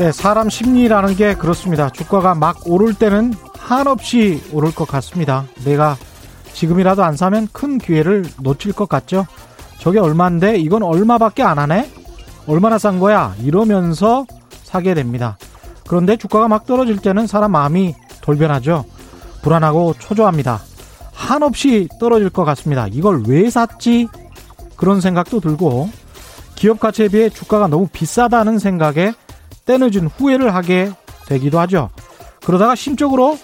네, 사람 심리라는 게 그렇습니다. 주가가 막 오를 때는 한없이 오를 것 같습니다. 내가 지금이라도 안 사면 큰 기회를 놓칠 것 같죠. 저게 얼마인데 이건 얼마밖에 안 하네? 얼마나 싼 거야? 이러면서 사게 됩니다. 그런데 주가가 막 떨어질 때는 사람 마음이 돌변하죠. 불안하고 초조합니다. 한없이 떨어질 것 같습니다. 이걸 왜 샀지? 그런 생각도 들고 기업 가치에 비해 주가가 너무 비싸다는 생각에 때늦은 후회를 하게 되기도 하죠. 그러다가 심적으로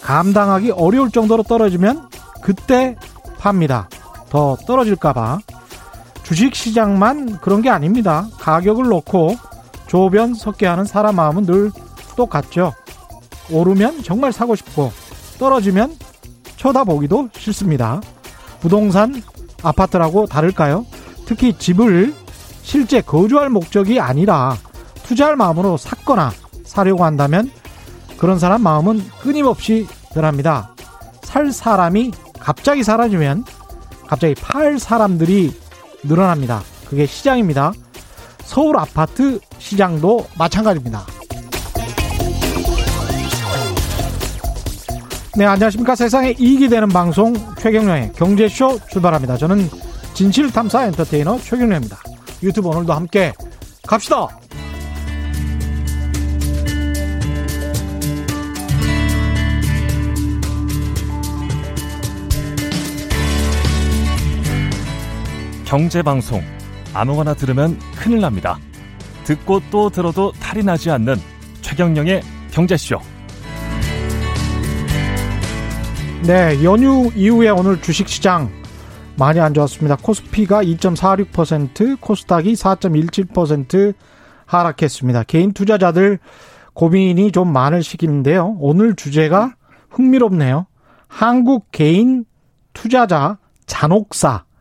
감당하기 어려울 정도로 떨어지면 그때 팝니다. 더 떨어질까봐. 주식 시장만 그런 게 아닙니다. 가격을 놓고 조변 섞게 하는 사람 마음은 늘 똑같죠. 오르면 정말 사고 싶고 떨어지면 쳐다보기도 싫습니다. 부동산 아파트라고 다를까요? 특히 집을 실제 거주할 목적이 아니라 투자할 마음으로 샀거나 사려고 한다면 그런 사람 마음은 끊임없이 변합니다. 살 사람이 갑자기 사라지면 갑자기 팔 사람들이 늘어납니다. 그게 시장입니다. 서울 아파트 시장도 마찬가지입니다. 네, 안녕하십니까. 세상에 이익이 되는 방송 최경련의 경제쇼 출발합니다. 저는 진실탐사 엔터테이너 최경련입니다. 유튜브 오늘도 함께 갑시다! 경제방송 아무거나 들으면 큰일 납니다. 듣고 또 들어도 탈이 나지 않는 최경령의 경제쇼. 네, 연휴 이후에 오늘 주식시장 많이 안 좋았습니다. 코스피가 2.46%, 코스닥이 4.17% 하락했습니다. 개인 투자자들 고민이 좀 많을 시기인데요. 오늘 주제가 흥미롭네요. 한국 개인 투자자 잔혹사에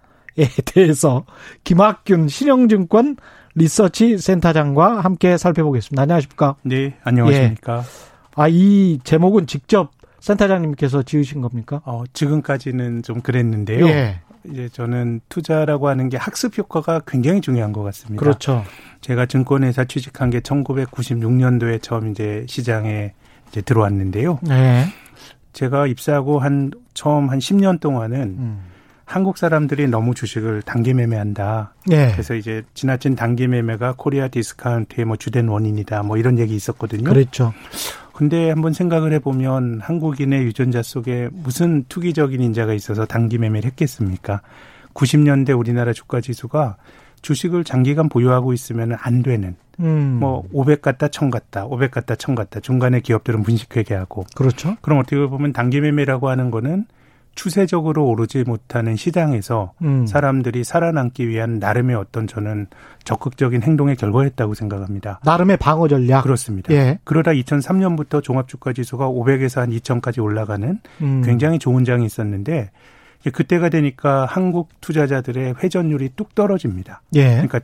대해서 김학균 신영증권 리서치 센터장과 함께 살펴보겠습니다. 안녕하십니까? 네, 안녕하십니까? 예. 아, 이 제목은 직접 센터장님께서 지으신 겁니까? 어, 지금까지는 좀 그랬는데요. 예. 이제 저는 투자라고 하는 게 학습 효과가 굉장히 중요한 것 같습니다. 그렇죠. 제가 증권회사 취직한 게 1996년도에 처음 이제 시장에 이제 들어왔는데요. 네. 제가 입사하고 한 처음 한 10년 동안은 음. 한국 사람들이 너무 주식을 단기 매매한다. 네. 그래서 이제 지나친 단기 매매가 코리아 디스카운트의 뭐 주된 원인이다. 뭐 이런 얘기 있었거든요. 그렇죠. 근데 한번 생각을 해보면 한국인의 유전자 속에 무슨 투기적인 인자가 있어서 단기 매매를 했겠습니까? 90년대 우리나라 주가 지수가 주식을 장기간 보유하고 있으면 안 되는 음. 뭐500 갔다 1000 갔다 500 갔다 1000 갔다 중간에 기업들은 분식회계하고 그렇죠. 그럼 어떻게 보면 단기 매매라고 하는 거는 추세적으로 오르지 못하는 시장에서 음. 사람들이 살아남기 위한 나름의 어떤 저는 적극적인 행동의 결과였다고 생각합니다. 나름의 방어 전략. 그렇습니다. 예. 그러다 2003년부터 종합주가 지수가 500에서 한 2000까지 올라가는 음. 굉장히 좋은 장이 있었는데 그때가 되니까 한국 투자자들의 회전율이 뚝 떨어집니다. 예. 그러니까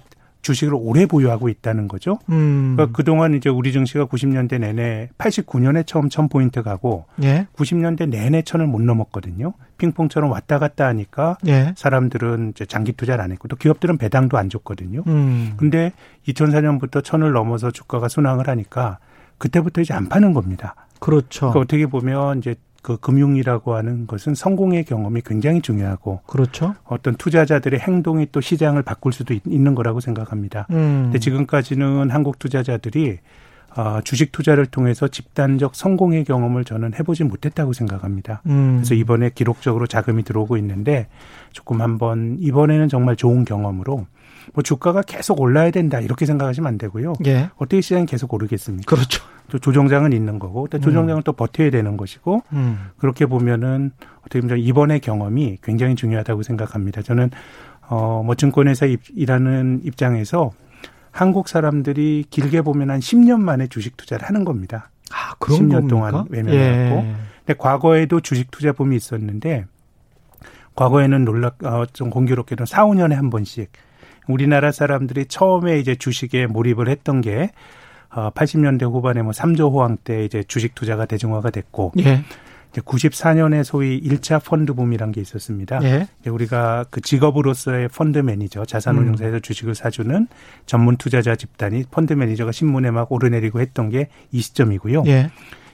주식을 오래 보유하고 있다는 거죠. 음. 그러니까 그동안 이제 우리 증시가 90년대 내내 89년에 처음 1000포인트 가고 예. 90년대 내내 천을 못 넘었거든요. 핑퐁처럼 왔다 갔다 하니까 예. 사람들은 이제 장기 투자를 안 했고 또 기업들은 배당도 안 줬거든요. 음. 근데 2004년부터 천을 넘어서 주가가 순항을 하니까 그때부터 이제 안 파는 겁니다. 그렇죠. 그러니까 어떻게 보면 이제 그 금융이라고 하는 것은 성공의 경험이 굉장히 중요하고 그렇죠. 어떤 투자자들의 행동이 또 시장을 바꿀 수도 있 는 거라고 생각합니다. 음. 근데 지금까지는 한국 투자자들이 어, 주식 투자를 통해서 집단적 성공의 경험을 저는 해보지 못했다고 생각합니다. 음. 그래서 이번에 기록적으로 자금이 들어오고 있는데 조금 한번 이번에는 정말 좋은 경험으로 뭐 주가가 계속 올라야 된다 이렇게 생각하시면 안 되고요. 예. 어떻게 시장이 계속 오르겠습니까? 그렇죠. 또 조정장은 있는 거고 또 조정장은 음. 또 버텨야 되는 것이고 음. 그렇게 보면은 어떻게 보면 이번의 경험이 굉장히 중요하다고 생각합니다. 저는 어뭐 증권회사 일하는 입장에서 한국 사람들이 길게 보면 한 10년 만에 주식 투자를 하는 겁니다. 아, 그런 10년 겁니까? 동안 매매를 예. 근데 과거에도 주식 투자 붐이 있었는데 과거에는 놀랍 어좀 공교롭게도 4, 5년에 한 번씩 우리나라 사람들이 처음에 이제 주식에 몰입을 했던 게 어, 80년대 후반에 뭐 3저 호황 때 이제 주식 투자가 대중화가 됐고 예. 94년에 소위 1차 펀드 붐이란 게 있었습니다. 예. 우리가 그 직업으로서의 펀드 매니저, 자산운용사에서 음. 주식을 사주는 전문 투자자 집단이 펀드 매니저가 신문에 막 오르내리고 했던 게 이 시점이고요. 예.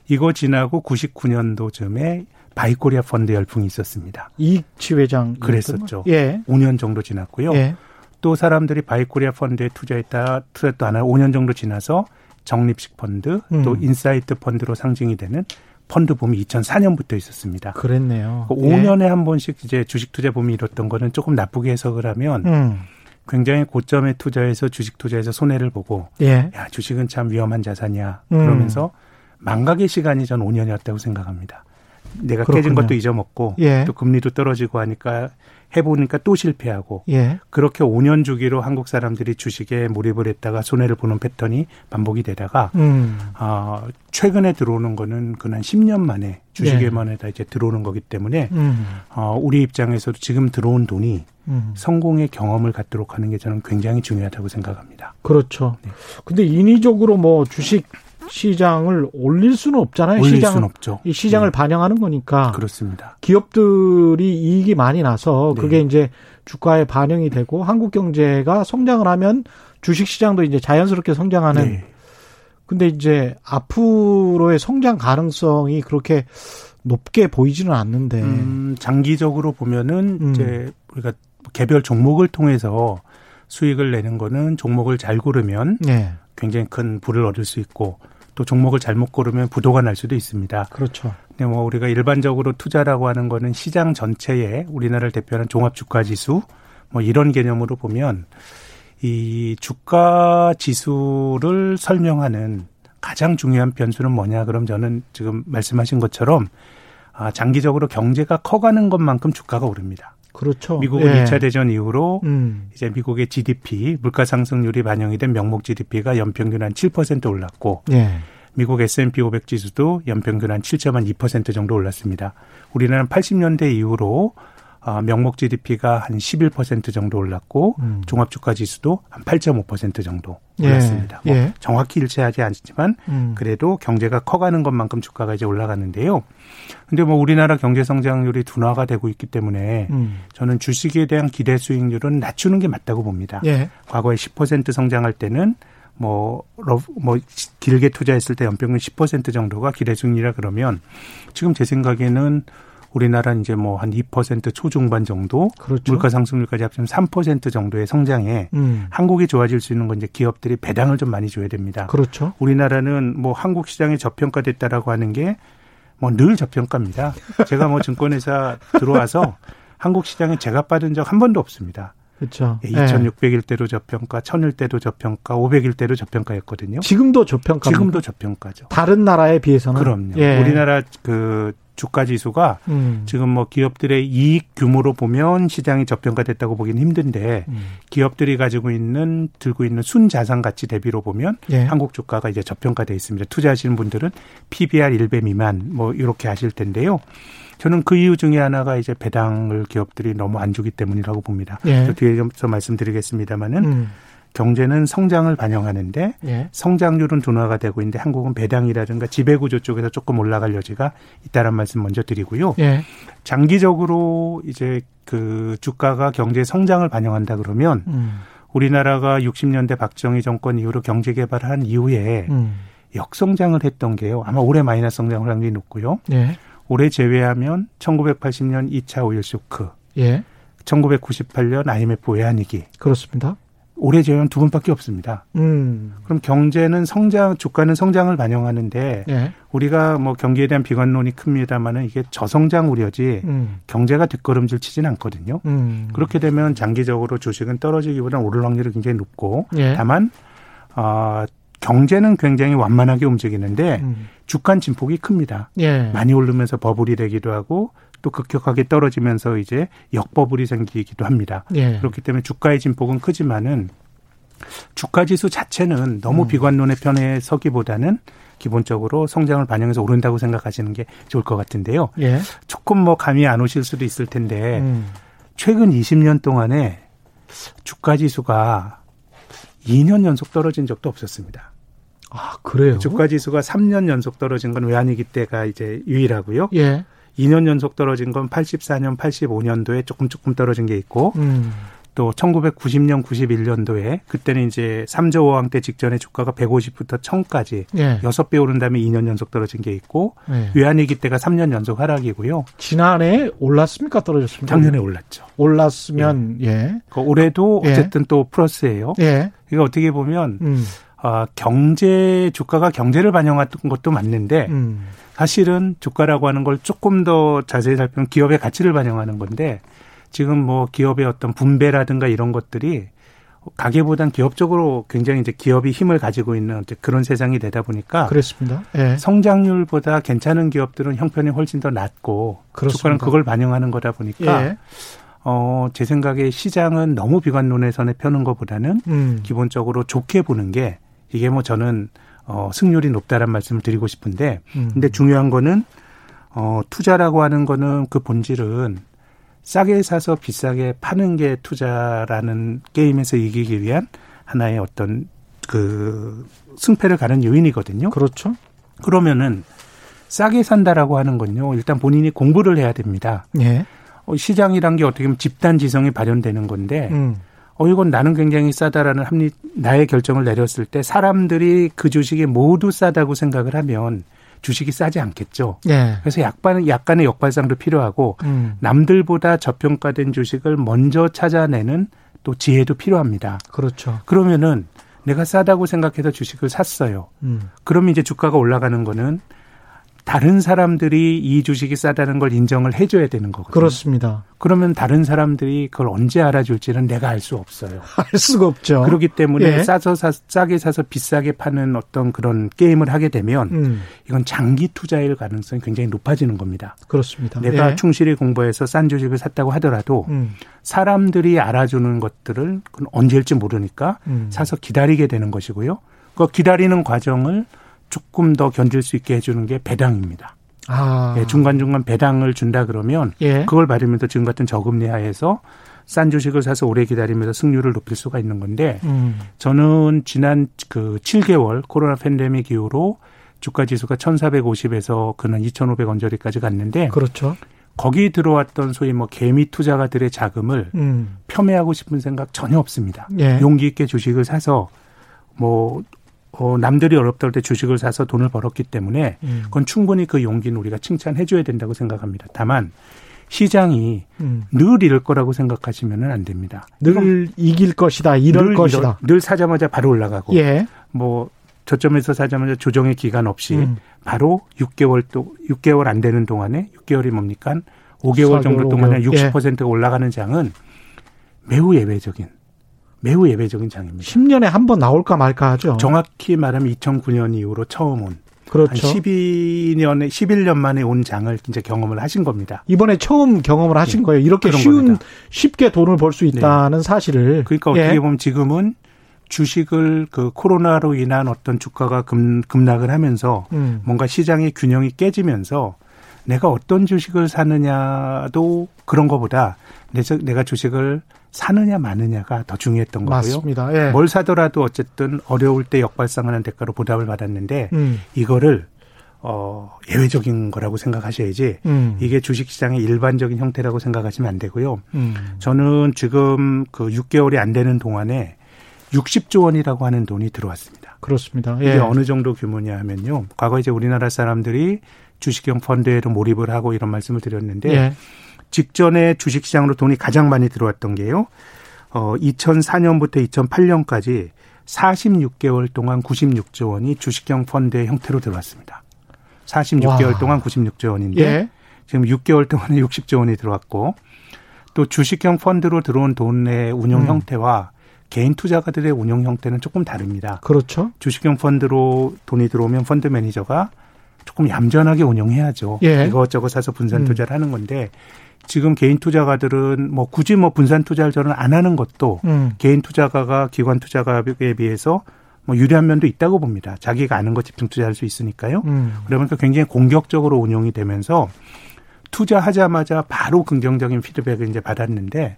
이거 지나고 99년도쯤에 바이코리아 펀드 열풍이 있었습니다. 이익치 회장 그랬었죠. 예. 5년 정도 지났고요. 예. 또 사람들이 바이코리아 펀드에 투자했다 투자도 안 하고 5년 정도 지나서 적립식 펀드 음. 또 인사이트 펀드로 상징이 되는 펀드 붐이 2004년부터 있었습니다. 그랬네요. 5년에 예. 한 번씩 이제 주식 투자 붐이 일었던 거는 조금 나쁘게 해석을 하면 음. 굉장히 고점에 투자해서 주식 투자해서 손해를 보고 예. 야 주식은 참 위험한 자산이야 음. 그러면서 망각의 시간이 전 5년이었다고 생각합니다. 내가 그렇군요. 깨진 것도 잊어먹고 예. 또 금리도 떨어지고 하니까 해보니까 또 실패하고 예. 그렇게 5년 주기로 한국 사람들이 주식에 몰입을 했다가 손해를 보는 패턴이 반복이 되다가 음. 어, 최근에 들어오는 거는 그한 10년 만에 주식에만 해다 예. 이제 들어오는 거기 때문에 음. 어, 우리 입장에서도 지금 들어온 돈이 음. 성공의 경험을 갖도록 하는 게 저는 굉장히 중요하다고 생각합니다. 그렇죠. 네. 근데 인위적으로 뭐 주식 시장을 올릴 수는 없잖아요. 올릴 시장, 수는 없죠. 이 시장을 네. 반영하는 거니까. 그렇습니다. 기업들이 이익이 많이 나서 네. 그게 이제 주가에 반영이 되고 한국 경제가 성장을 하면 주식 시장도 이제 자연스럽게 성장하는. 네. 근데 이제 앞으로의 성장 가능성이 그렇게 높게 보이지는 않는데. 음, 장기적으로 보면은 음. 이제 우리가 개별 종목을 통해서 수익을 내는 거는 종목을 잘 고르면 네. 굉장히 큰 부를 얻을 수 있고 또 종목을 잘못 고르면 부도가 날 수도 있습니다. 그렇죠. 근데 뭐 우리가 일반적으로 투자라고 하는 거는 시장 전체에 우리나라를 대표하는 종합 주가 지수 뭐 이런 개념으로 보면 이 주가 지수를 설명하는 가장 중요한 변수는 뭐냐 그럼 저는 지금 말씀하신 것처럼 아 장기적으로 경제가 커가는 것만큼 주가가 오릅니다. 그렇죠. 미국은 예. 2차 대전 이후로 음. 이제 미국의 GDP 물가 상승률이 반영이 된 명목 GDP가 연평균 한 7% 올랐고 예. 미국 S&P 500 지수도 연평균 한 7.2% 정도 올랐습니다. 우리나라는 80년대 이후로 어, 명목 GDP가 한 11% 정도 올랐고 음. 종합 주가 지수도 한 8.5% 정도 예. 올랐습니다. 예. 뭐 예. 정확히 일치하지 않지만 음. 그래도 경제가 커가는 것만큼 주가가 이제 올라가는데요. 근데 뭐 우리나라 경제 성장률이 둔화가 되고 있기 때문에 음. 저는 주식에 대한 기대 수익률은 낮추는 게 맞다고 봅니다. 예. 과거에 10% 성장할 때는 뭐, 뭐, 길게 투자했을 때 연평균 10% 정도가 기대 수익률이라 그러면 지금 제 생각에는 우리나라는 이제 뭐 한 2% 초중반 정도 그렇죠. 물가 상승률까지 합치면 3% 정도의 성장에 음. 한국이 좋아질 수 있는 건 이제 기업들이 배당을 좀 많이 줘야 됩니다. 그렇죠. 우리나라는 뭐 한국 시장이 저평가됐다라고 하는 게 뭐 늘 저평가입니다. 제가 뭐 증권회사 들어와서 한국 시장에 제가 빠진 적 한 번도 없습니다. 그렇죠. 2,600일 때로 저평가, 1,000일 때도 저평가, 500일 때로 저평가였거든요. 지금도 저평가. 지금도 저평가죠. 다른 나라에 비해서는 그럼요. 예. 우리나라 그 주가 지수가 음. 지금 뭐 기업들의 이익 규모로 보면 시장이 저평가됐다고 보기는 힘든데 음. 기업들이 가지고 있는 들고 있는 순 자산 가치 대비로 보면 예. 한국 주가가 이제 저평가돼 있습니다. 투자하시는 분들은 PBR 1배 미만 뭐 이렇게 하실 텐데요. 저는 그 이유 중에 하나가 이제 배당을 기업들이 너무 안 주기 때문이라고 봅니다. 예. 뒤에서 말씀드리겠습니다마는 음. 경제는 성장을 반영하는데 예. 성장률은 둔화가 되고 있는데 한국은 배당이라든가 지배구조 쪽에서 조금 올라갈 여지가 있다는 말씀 먼저 드리고요. 예. 장기적으로 이제 그 주가가 경제 성장을 반영한다 그러면 음. 우리나라가 60년대 박정희 정권 이후로 경제 개발을 한 이후에 음. 역성장을 했던 게요. 아마 올해 마이너스 성장을 확률이 높고요. 예. 올해 제외하면 1980년 2차 오일 쇼크. 예. 1998년 IMF 외환위기. 그렇습니다. 올해 제외한 두 번밖에 없습니다. 음. 그럼 경제는 성장, 주가는 성장을 반영하는데 예. 우리가 뭐 경기에 대한 비관론이 큽니다만은 이게 저성장 우려지 음. 경제가 뒷걸음질 치진 않거든요. 음. 그렇게 되면 장기적으로 주식은 떨어지기보다는 오를 확률이 굉장히 높고 예. 다만 어, 경제는 굉장히 완만하게 움직이는데 음. 주가 진폭이 큽니다. 예. 많이 오르면서 버블이 되기도 하고 또 급격하게 떨어지면서 이제 역버블이 생기기도 합니다. 예. 그렇기 때문에 주가의 진폭은 크지만은 주가 지수 자체는 너무 음. 비관론의 편에 서기보다는 기본적으로 성장을 반영해서 오른다고 생각하시는 게 좋을 것 같은데요. 예. 조금 뭐 감이 안 오실 수도 있을 텐데 음. 최근 20년 동안에 주가 지수가 2년 연속 떨어진 적도 없었습니다. 아, 그래요? 주가 지수가 3년 연속 떨어진 건 외환위기 때가 이제 유일하고요. 예. 2년 연속 떨어진 건 84년, 85년도에 조금 조금 떨어진 게 있고 음. 또 1990년, 91년도에 그때는 이제 3조 원왕 때 직전에 주가가 150부터 1000까지 예. 6배 오른 다음에 2년 연속 떨어진 게 있고 예. 외환위기 때가 3년 연속 하락이고요. 지난해 올랐습니까 떨어졌습니까? 작년에 올랐죠. 올랐으면 예. 예. 그 올해도 예. 어쨌든 또 플러스예요. 예. 이거 어떻게 보면 음. 아, 경제 주가가 경제를 반영한 것도 맞는데 음. 사실은 주가라고 하는 걸 조금 더 자세히 살펴보면 기업의 가치를 반영하는 건데 지금 뭐 기업의 어떤 분배라든가 이런 것들이 가계보단 기업적으로 굉장히 이제 기업이 힘을 가지고 있는 그런 세상이 되다 보니까 그렇습니다. 예. 성장률보다 괜찮은 기업들은 형편이 훨씬 더 낮고 그렇습니다. 주가는 그걸 반영하는 거다 보니까 예. 어, 제 생각에 시장은 너무 비관 논의선에 펴는 것보다는 음. 기본적으로 좋게 보는 게 이게 뭐 저는 어, 승률이 높다란 말씀을 드리고 싶은데 음. 근데 중요한 거는 어, 투자라고 하는 거는 그 본질은 싸게 사서 비싸게 파는 게 투자라는 게임에서 이기기 위한 하나의 어떤 그 승패를 가는 요인이거든요. 그렇죠. 그러면은 싸게 산다라고 하는 건요. 일단 본인이 공부를 해야 됩니다. 예. 어, 시장이란 게 어떻게 보면 집단 지성이 발현되는 건데 음. 어 이건 나는 굉장히 싸다라는 합리 나의 결정을 내렸을 때 사람들이 그 주식이 모두 싸다고 생각을 하면 주식이 싸지 않겠죠. 네. 그래서 약간 약간의 역발상도 필요하고 음. 남들보다 저평가된 주식을 먼저 찾아내는 또 지혜도 필요합니다. 그렇죠. 그러면은 내가 싸다고 생각해서 주식을 샀어요. 음. 그러면 이제 주가가 올라가는 거는 다른 사람들이 이 주식이 싸다는 걸 인정을 해줘야 되는 거거든요. 그렇습니다. 그러면 다른 사람들이 그걸 언제 알아줄지는 내가 알 수 없어요. 알 수가 없죠. 그렇기 때문에 예. 싸서 사, 싸게 사서 비싸게 파는 어떤 그런 게임을 하게 되면 음. 이건 장기 투자일 가능성이 굉장히 높아지는 겁니다. 그렇습니다. 내가 예. 충실히 공부해서 싼 주식을 샀다고 하더라도 음. 사람들이 알아주는 것들을 그건 언제일지 모르니까 음. 사서 기다리게 되는 것이고요. 그 기다리는 과정을 조금 더 견딜 수 있게 해주는 게 배당입니다. 아. 예, 중간중간 배당을 준다 그러면 예. 그걸 받으면서 지금 같은 저금리 하에서 싼 주식을 사서 오래 기다리면서 승률을 높일 수가 있는 건데 음. 저는 지난 그 7개월 코로나 팬데믹 이후로 주가 지수가 1,450에서 그는 2,500 언저리까지 갔는데 그렇죠. 거기 들어왔던 소위 뭐 개미 투자가들의 자금을 음. 폄훼하고 싶은 생각 전혀 없습니다. 예. 용기 있게 주식을 사서 뭐 어, 남들이 어렵다 할 때 주식을 사서 돈을 벌었기 때문에 음. 그건 충분히 그 용기는 우리가 칭찬해 줘야 된다고 생각합니다. 다만 시장이 음. 늘 이럴 거라고 생각하시면은 안 됩니다. 늘 이길 것이다, 이럴 늘 것이다. 늘 사자마자 바로 올라가고 예. 뭐 저점에서 사자마자 조정의 기간 없이 음. 바로 6개월 또 6개월 안 되는 동안에 6개월이 뭡니까? 5개월 정도 동안에 60%가 예. 올라가는 장은 매우 예외적인 매우 예외적인 장입니다. 10년에 한 번 나올까 말까 하죠. 정확히 말하면 2009년 이후로 처음 온. 그렇죠. 한 12년에 11년 만에 온 장을 이제 경험을 하신 겁니다. 이번에 처음 경험을 하신 네. 거예요. 이렇게 쉬운 겁니다. 쉽게 돈을 벌 수 있다는 네. 사실을. 그러니까 어떻게 예. 보면 지금은 주식을 그 코로나로 인한 어떤 주가가 급, 급락을 하면서 음. 뭔가 시장의 균형이 깨지면서 내가 어떤 주식을 사느냐도 그런 거보다 내가 주식을 사느냐 마느냐가 더 중요했던 거고요. 맞습니다. 예. 뭘 사더라도 어쨌든 어려울 때 역발상하는 대가로 보답을 받았는데 음. 이거를 어 예외적인 거라고 생각하셔야지 음. 이게 주식시장의 일반적인 형태라고 생각하시면 안 되고요. 음. 저는 지금 그 6개월이 안 되는 동안에 60조 원이라고 하는 돈이 들어왔습니다. 그렇습니다. 예. 이게 어느 정도 규모냐 하면요. 과거 이제 우리나라 사람들이 주식형 펀드에도 몰입을 하고 이런 말씀을 드렸는데 예. 직전에 주식시장으로 돈이 가장 많이 들어왔던 게요. 어 2004년부터 2008년까지 46개월 동안 96조 원이 주식형 펀드의 형태로 들어왔습니다. 46개월 와. 동안 96조 원인데 예. 지금 6개월 동안에 60조 원이 들어왔고 또 주식형 펀드로 들어온 돈의 운용 음. 형태와 개인 투자가들의 운용 형태는 조금 다릅니다. 그렇죠. 주식형 펀드로 돈이 들어오면 펀드 매니저가 조금 얌전하게 운영해야죠. 예. 이것저것 사서 분산 음. 투자를 음. 하는 건데 지금 개인 투자가들은 뭐 굳이 뭐 분산 투자를 저는 안 하는 것도 음. 개인 투자가가 기관 투자가에 비해서 뭐 유리한 면도 있다고 봅니다. 자기가 아는 것 집중 투자할 수 있으니까요. 음. 그러니까 굉장히 공격적으로 운용이 되면서 투자하자마자 바로 긍정적인 피드백을 이제 받았는데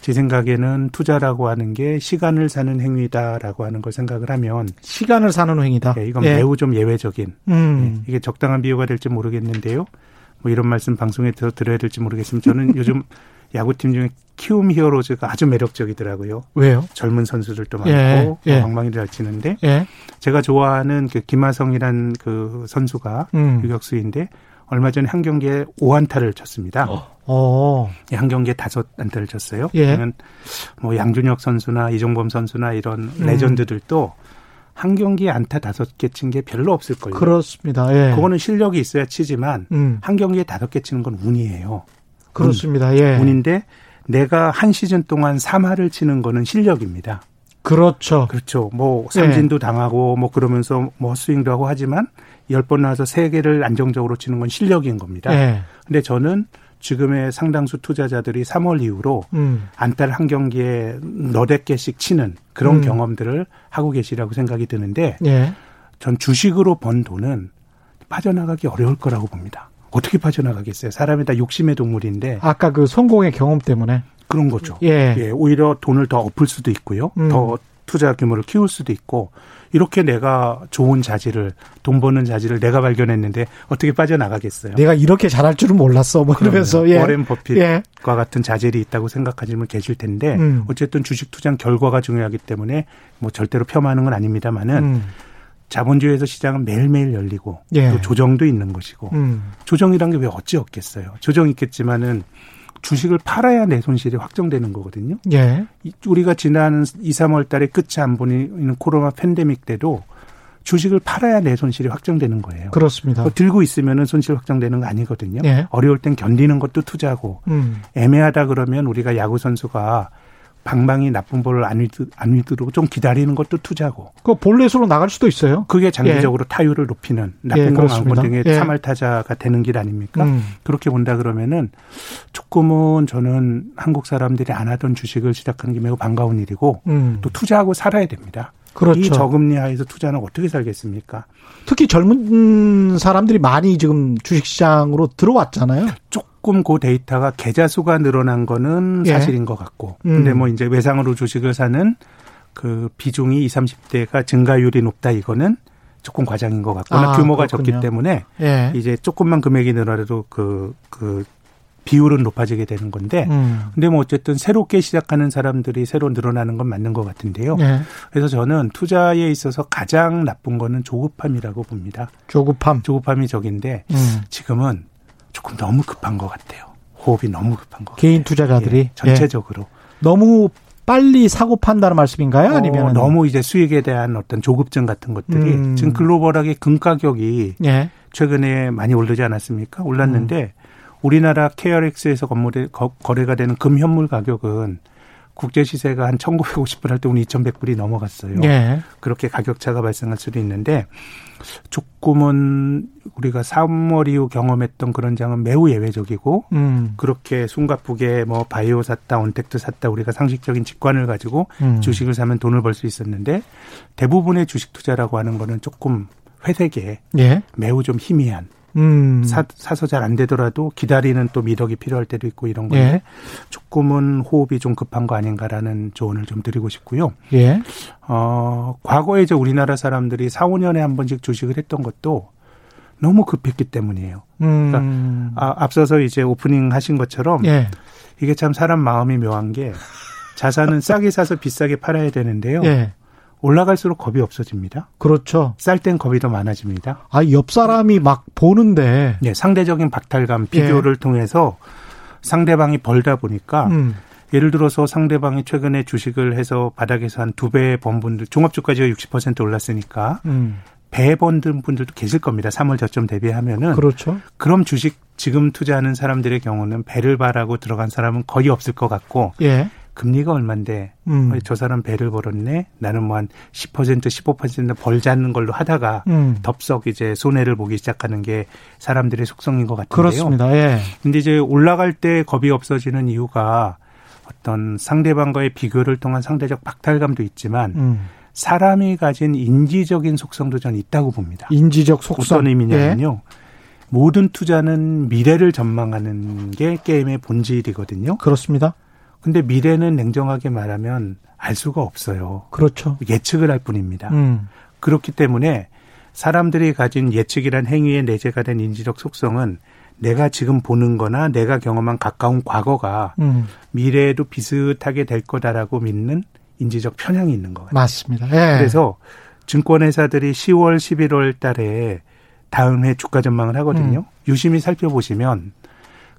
제 생각에는 투자라고 하는 게 시간을 사는 행위다라고 하는 걸 생각을 하면 시간을 사는 행위다. 네, 이건 예. 매우 좀 예외적인 음. 네, 이게 적당한 비유가 될지 모르겠는데요. 뭐 이런 말씀 방송에서 들어야 될지 모르겠지만 저는 요즘 야구팀 중에 키움 히어로즈가 아주 매력적이더라고요. 왜요? 젊은 선수들도 많고 예, 예. 방망이를 잘 치는데 예. 제가 좋아하는 그 김하성이란 그 선수가 음. 유격수인데 얼마 전에 한 경기에 5안타를 쳤습니다. 어. 어. 한 경기에 다섯 안타를 쳤어요. 예. 그러면 뭐 양준혁 선수나 이종범 선수나 이런 음. 레전드들도 한 경기에 안타 다섯 개 친 게 별로 없을 거예요. 그렇습니다. 예. 그거는 실력이 있어야 치지만 음. 한 경기에 다섯 개 치는 건 운이에요. 그렇습니다. 운. 예. 운인데 내가 한 시즌 동안 3할을 치는 거는 실력입니다. 그렇죠. 그렇죠. 뭐 삼진도 예. 당하고 뭐 그러면서 뭐 스윙도 하고 하지만 10번 나와서 3개를 안정적으로 치는 건 실력인 겁니다. 예. 근데 저는 지금의 상당수 투자자들이 3월 이후로 음. 안타를 한 경기에 너댓 개씩 치는 그런 음. 경험들을 하고 계시라고 생각이 드는데 예. 전 주식으로 번 돈은 빠져나가기 어려울 거라고 봅니다. 어떻게 빠져나가겠어요? 사람이 다 욕심의 동물인데. 아까 그 성공의 경험 때문에. 그런 거죠. 예. 예 오히려 돈을 더 엎을 수도 있고요. 음. 더 투자 규모를 키울 수도 있고 이렇게 내가 좋은 자질을 돈 버는 자질을 내가 발견했는데 어떻게 빠져나가겠어요? 내가 이렇게 잘할 줄은 몰랐어. 뭐 그러면서 예. 워렌 버핏과 예. 같은 자질이 있다고 생각하시는 계실 텐데 음. 어쨌든 주식 투자는 결과가 중요하기 때문에 뭐 절대로 폄하하는 건 아닙니다만은 음. 자본주의에서 시장은 매일매일 열리고 예. 또 조정도 있는 것이고 음. 조정이란 게 왜 어찌 없겠어요. 조정 있겠지만은 주식을 팔아야 내 손실이 확정되는 거거든요. 예. 우리가 지난 2, 3월 달에 끝이 안 보이는 코로나 팬데믹 때도 주식을 팔아야 내 손실이 확정되는 거예요. 그렇습니다. 들고 있으면은 손실 확정되는 거 아니거든요. 예. 어려울 땐 견디는 것도 투자고 음. 애매하다 그러면 우리가 야구 선수가 방망이 나쁜 볼을 안, 휘두, 안 휘두르고 좀 기다리는 것도 투자고. 그 볼넷으로 나갈 수도 있어요. 그게 장기적으로 예. 타율을 높이는 나쁜 예, 공 안고 등의 예. 3할 타자가 되는 길 아닙니까? 음. 그렇게 본다 그러면은 조금은 저는 한국 사람들이 안 하던 주식을 시작하는 게 매우 반가운 일이고 음. 또 투자하고 살아야 됩니다. 그렇죠. 이 저금리 하에서 투자는 어떻게 살겠습니까? 특히 젊은 사람들이 많이 지금 주식시장으로 들어왔잖아요. 조금 그 데이터가 계좌 수가 늘어난 거는 예. 사실인 것 같고. 음. 근데 뭐 이제 외상으로 주식을 사는 그 비중이 20, 30대가 증가율이 높다 이거는 조금 과장인 것 같거나 아, 규모가 그렇군요. 적기 때문에 예. 이제 조금만 금액이 늘어나도 그, 그 비율은 높아지게 되는 건데, 음. 근데 뭐 어쨌든 새롭게 시작하는 사람들이 새로 늘어나는 건 맞는 것 같은데요. 네. 그래서 저는 투자에 있어서 가장 나쁜 거는 조급함이라고 봅니다. 조급함. 조급함이 적인데 음. 지금은 조금 너무 급한 것 같아요. 호흡이 너무 급한 것 개인 같아요. 투자자들이 예, 전체적으로 예. 너무 빨리 사고 판다는 말씀인가요? 어, 아니면 어, 너무 이제 수익에 대한 어떤 조급증 같은 것들이 음. 지금 글로벌하게 금 가격이 예. 최근에 많이 오르지 않았습니까? 올랐는데 음. 우리나라 KRX에서 건물에 거래가 되는 금 현물 가격은 국제 시세가 한 1950불 할 때 오늘 2100불이 넘어갔어요. 예. 그렇게 가격 차가 발생할 수도 있는데 조금은 우리가 3월 이후 경험했던 그런 장은 매우 예외적이고 음. 그렇게 숨가쁘게 뭐 바이오 샀다 온텍트 샀다 우리가 상식적인 직관을 가지고 음. 주식을 사면 돈을 벌 수 있었는데 대부분의 주식 투자라고 하는 거는 조금 회색에 예. 매우 좀 희미한 음. 사, 사서 잘 안 되더라도 기다리는 또 미덕이 필요할 때도 있고 이런 건데 예. 조금은 호흡이 좀 급한 거 아닌가라는 조언을 좀 드리고 싶고요. 예. 어, 과거에 이제 우리나라 사람들이 4, 5년에 한 번씩 주식을 했던 것도 너무 급했기 때문이에요. 그러니까 음. 아, 앞서서 이제 오프닝 하신 것처럼 예. 이게 참 사람 마음이 묘한 게 자산은 싸게 사서 비싸게 팔아야 되는데요. 예. 올라갈수록 겁이 없어집니다. 그렇죠. 쌀 땐 겁이 더 많아집니다. 아, 옆 사람이 막 보는데. 네, 상대적인 박탈감, 비교를 예. 통해서 상대방이 벌다 보니까 음. 예를 들어서 상대방이 최근에 주식을 해서 바닥에서 한 두 배 번 분들, 종합주가지가 60% 올랐으니까 음. 배 번든 분들도 계실 겁니다. 3월 저점 대비하면은. 그렇죠. 그럼 주식 지금 투자하는 사람들의 경우는 배를 바라고 들어간 사람은 거의 없을 것 같고. 예. 금리가 얼만데 음. 저 사람 배를 벌었네. 나는 뭐 한 10% 15% 벌지 않는 걸로 하다가 음. 덥석 이제 손해를 보기 시작하는 게 사람들의 속성인 것 같은데요. 그렇습니다. 예. 근데 이제 올라갈 때 겁이 없어지는 이유가 어떤 상대방과의 비교를 통한 상대적 박탈감도 있지만 음. 사람이 가진 인지적인 속성도 전 있다고 봅니다. 인지적 속성. 어떤 의미냐면요. 예. 모든 투자는 미래를 전망하는 게 게임의 본질이거든요. 그렇습니다. 근데 미래는 냉정하게 말하면 알 수가 없어요. 그렇죠. 예측을 할 뿐입니다. 음. 그렇기 때문에 사람들이 가진 예측이란 행위에 내재가 된 인지적 속성은 내가 지금 보는 거나 내가 경험한 가까운 과거가 음. 미래에도 비슷하게 될 거다라고 믿는 인지적 편향이 있는 것 같아요. 맞습니다. 예. 그래서 증권회사들이 10월, 11월 달에 다음 해 주가 전망을 하거든요. 음. 유심히 살펴보시면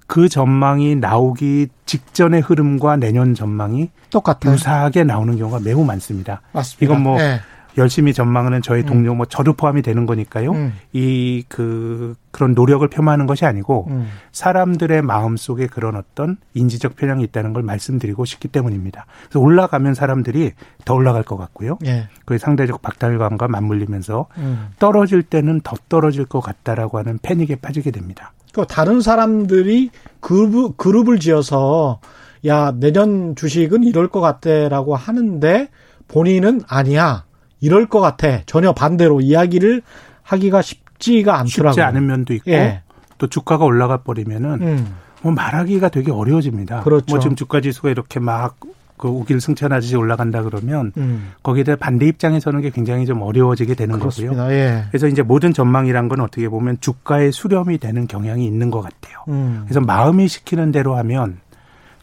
그 전망이 나오기 직전의 흐름과 내년 전망이 똑같아요. 유사하게 나오는 경우가 매우 많습니다. 맞습니다. 이건 뭐 네. 열심히 전망하는 저희 음. 동료 뭐 저도 포함이 되는 거니까요. 음. 이그 그런 노력을 폄하하는 것이 아니고 음. 사람들의 마음 속에 그런 어떤 인지적 편향이 있다는 걸 말씀드리고 싶기 때문입니다. 그래서 올라가면 사람들이 더 올라갈 것 같고요. 예. 그 상대적 박탈감과 맞물리면서 음. 떨어질 때는 더 떨어질 것 같다라고 하는 패닉에 빠지게 됩니다. 그 다른 사람들이 그룹, 그룹을 지어서 야 내년 주식은 이럴 것 같대라고 하는데 본인은 아니야 이럴 것 같아 전혀 반대로 이야기를 하기가 쉽지가 않더라고요. 쉽지 않은 면도 있고 예. 또 주가가 올라가 버리면은 음. 뭐 말하기가 되게 어려워집니다. 그렇죠. 뭐 지금 주가 지수가 이렇게 막 그 우길 승천하듯이 올라간다 그러면 음. 거기에 대해 반대 입장에 서는 게 굉장히 좀 어려워지게 되는 그렇습니다. 거고요. 예. 그래서 이제 모든 전망이란 건 어떻게 보면 주가의 수렴이 되는 경향이 있는 것 같아요. 음. 그래서 마음이 시키는 대로 하면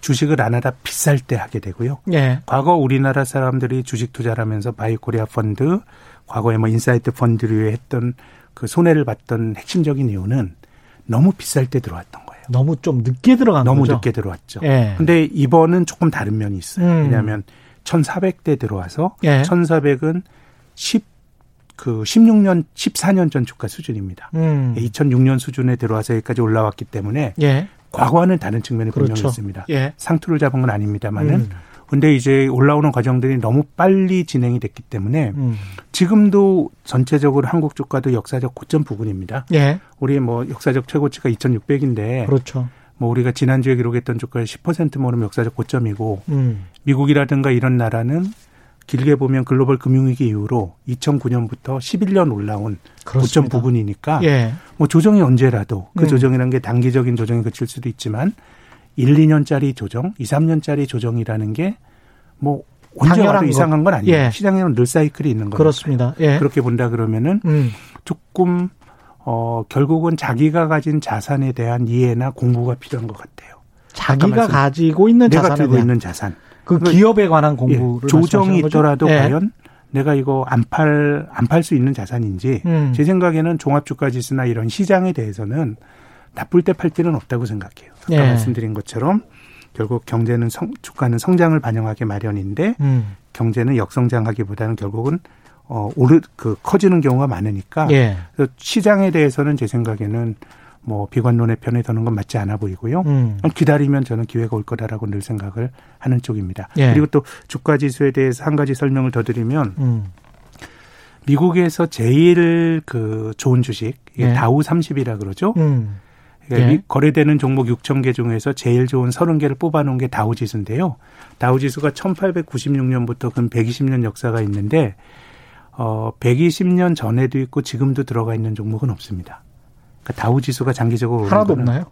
주식을 안 하다 비쌀 때 하게 되고요. 예. 과거 우리나라 사람들이 주식 투자를 하면서 바이코리아 펀드, 과거에 뭐 인사이트 펀드류에 했던 그 손해를 봤던 핵심적인 이유는 너무 비쌀 때 들어왔던 거예요. 너무 좀 늦게 들어간 너무 거죠. 늦게 들어왔죠. 예. 근데 이번은 조금 다른 면이 있어요. 음. 왜냐하면 1,400대 들어와서 예. 1,400은 10, 그 16년, 14년 전 주가 수준입니다. 음. 2006년 수준에 들어와서 여기까지 올라왔기 때문에 예. 과거와는 다른 측면이 그렇죠. 분명히 있습니다. 예. 상투를 잡은 건 아닙니다만은 음. 근데 이제 올라오는 과정들이 너무 빨리 진행이 됐기 때문에 음. 지금도 전체적으로 한국 주가도 역사적 고점 부근입니다. 예. 우리 뭐 역사적 최고치가 2,600인데 그렇죠. 뭐 우리가 지난주에 기록했던 주가의 10% 모르면 역사적 고점이고 음. 미국이라든가 이런 나라는 길게 보면 글로벌 금융위기 이후로 2009년부터 11년 올라온. 고점 부근이니까 예. 뭐 조정이 언제라도 그 음. 조정이라는 게 단기적인 조정이 그칠 수도 있지만 1, 2년짜리 조정, 2, 3년짜리 조정이라는 게 뭐 언제 와도 이상한 건 아니에요. 예. 시장에는 늘 사이클이 있는 거죠. 그렇습니다. 예. 그렇게 본다 그러면은 음. 조금 어 결국은 자기가 가진 자산에 대한 이해나 공부가 필요한 것 같아요. 자기가 가지고 있는 내가 들고 있는 자산. 그 기업에 관한 공부를 예. 조정이 있더라도 예. 과연 내가 이거 안 팔 안 팔 수 있는 자산인지 음. 제 생각에는 종합주가지수나 이런 시장에 대해서는 나쁠 때 팔 필요는 없다고 생각해요. 아까 예. 말씀드린 것처럼 결국 경제는 성, 주가는 성장을 반영하기 마련인데 음. 경제는 역성장하기보다는 결국은 어 오르 그 커지는 경우가 많으니까 예. 시장에 대해서는 제 생각에는 뭐 비관론의 편에 드는 건 맞지 않아 보이고요. 음. 기다리면 저는 기회가 올 거다라고 늘 생각을 하는 쪽입니다. 예. 그리고 또 주가 지수에 대해서 한 가지 설명을 더 드리면 음. 미국에서 제일 그 좋은 주식 이게 예. 다우 30이라 그러죠. 음. 그러니까 예. 거래되는 종목 6천 개 중에서 제일 좋은 30개를 뽑아놓은 게 다우지수인데요. 다우지수가 1896년부터 근 120년 역사가 있는데 어 120년 전에도 있고 지금도 들어가 있는 종목은 없습니다. 그러니까 다우지수가 장기적으로 하나도 없나요?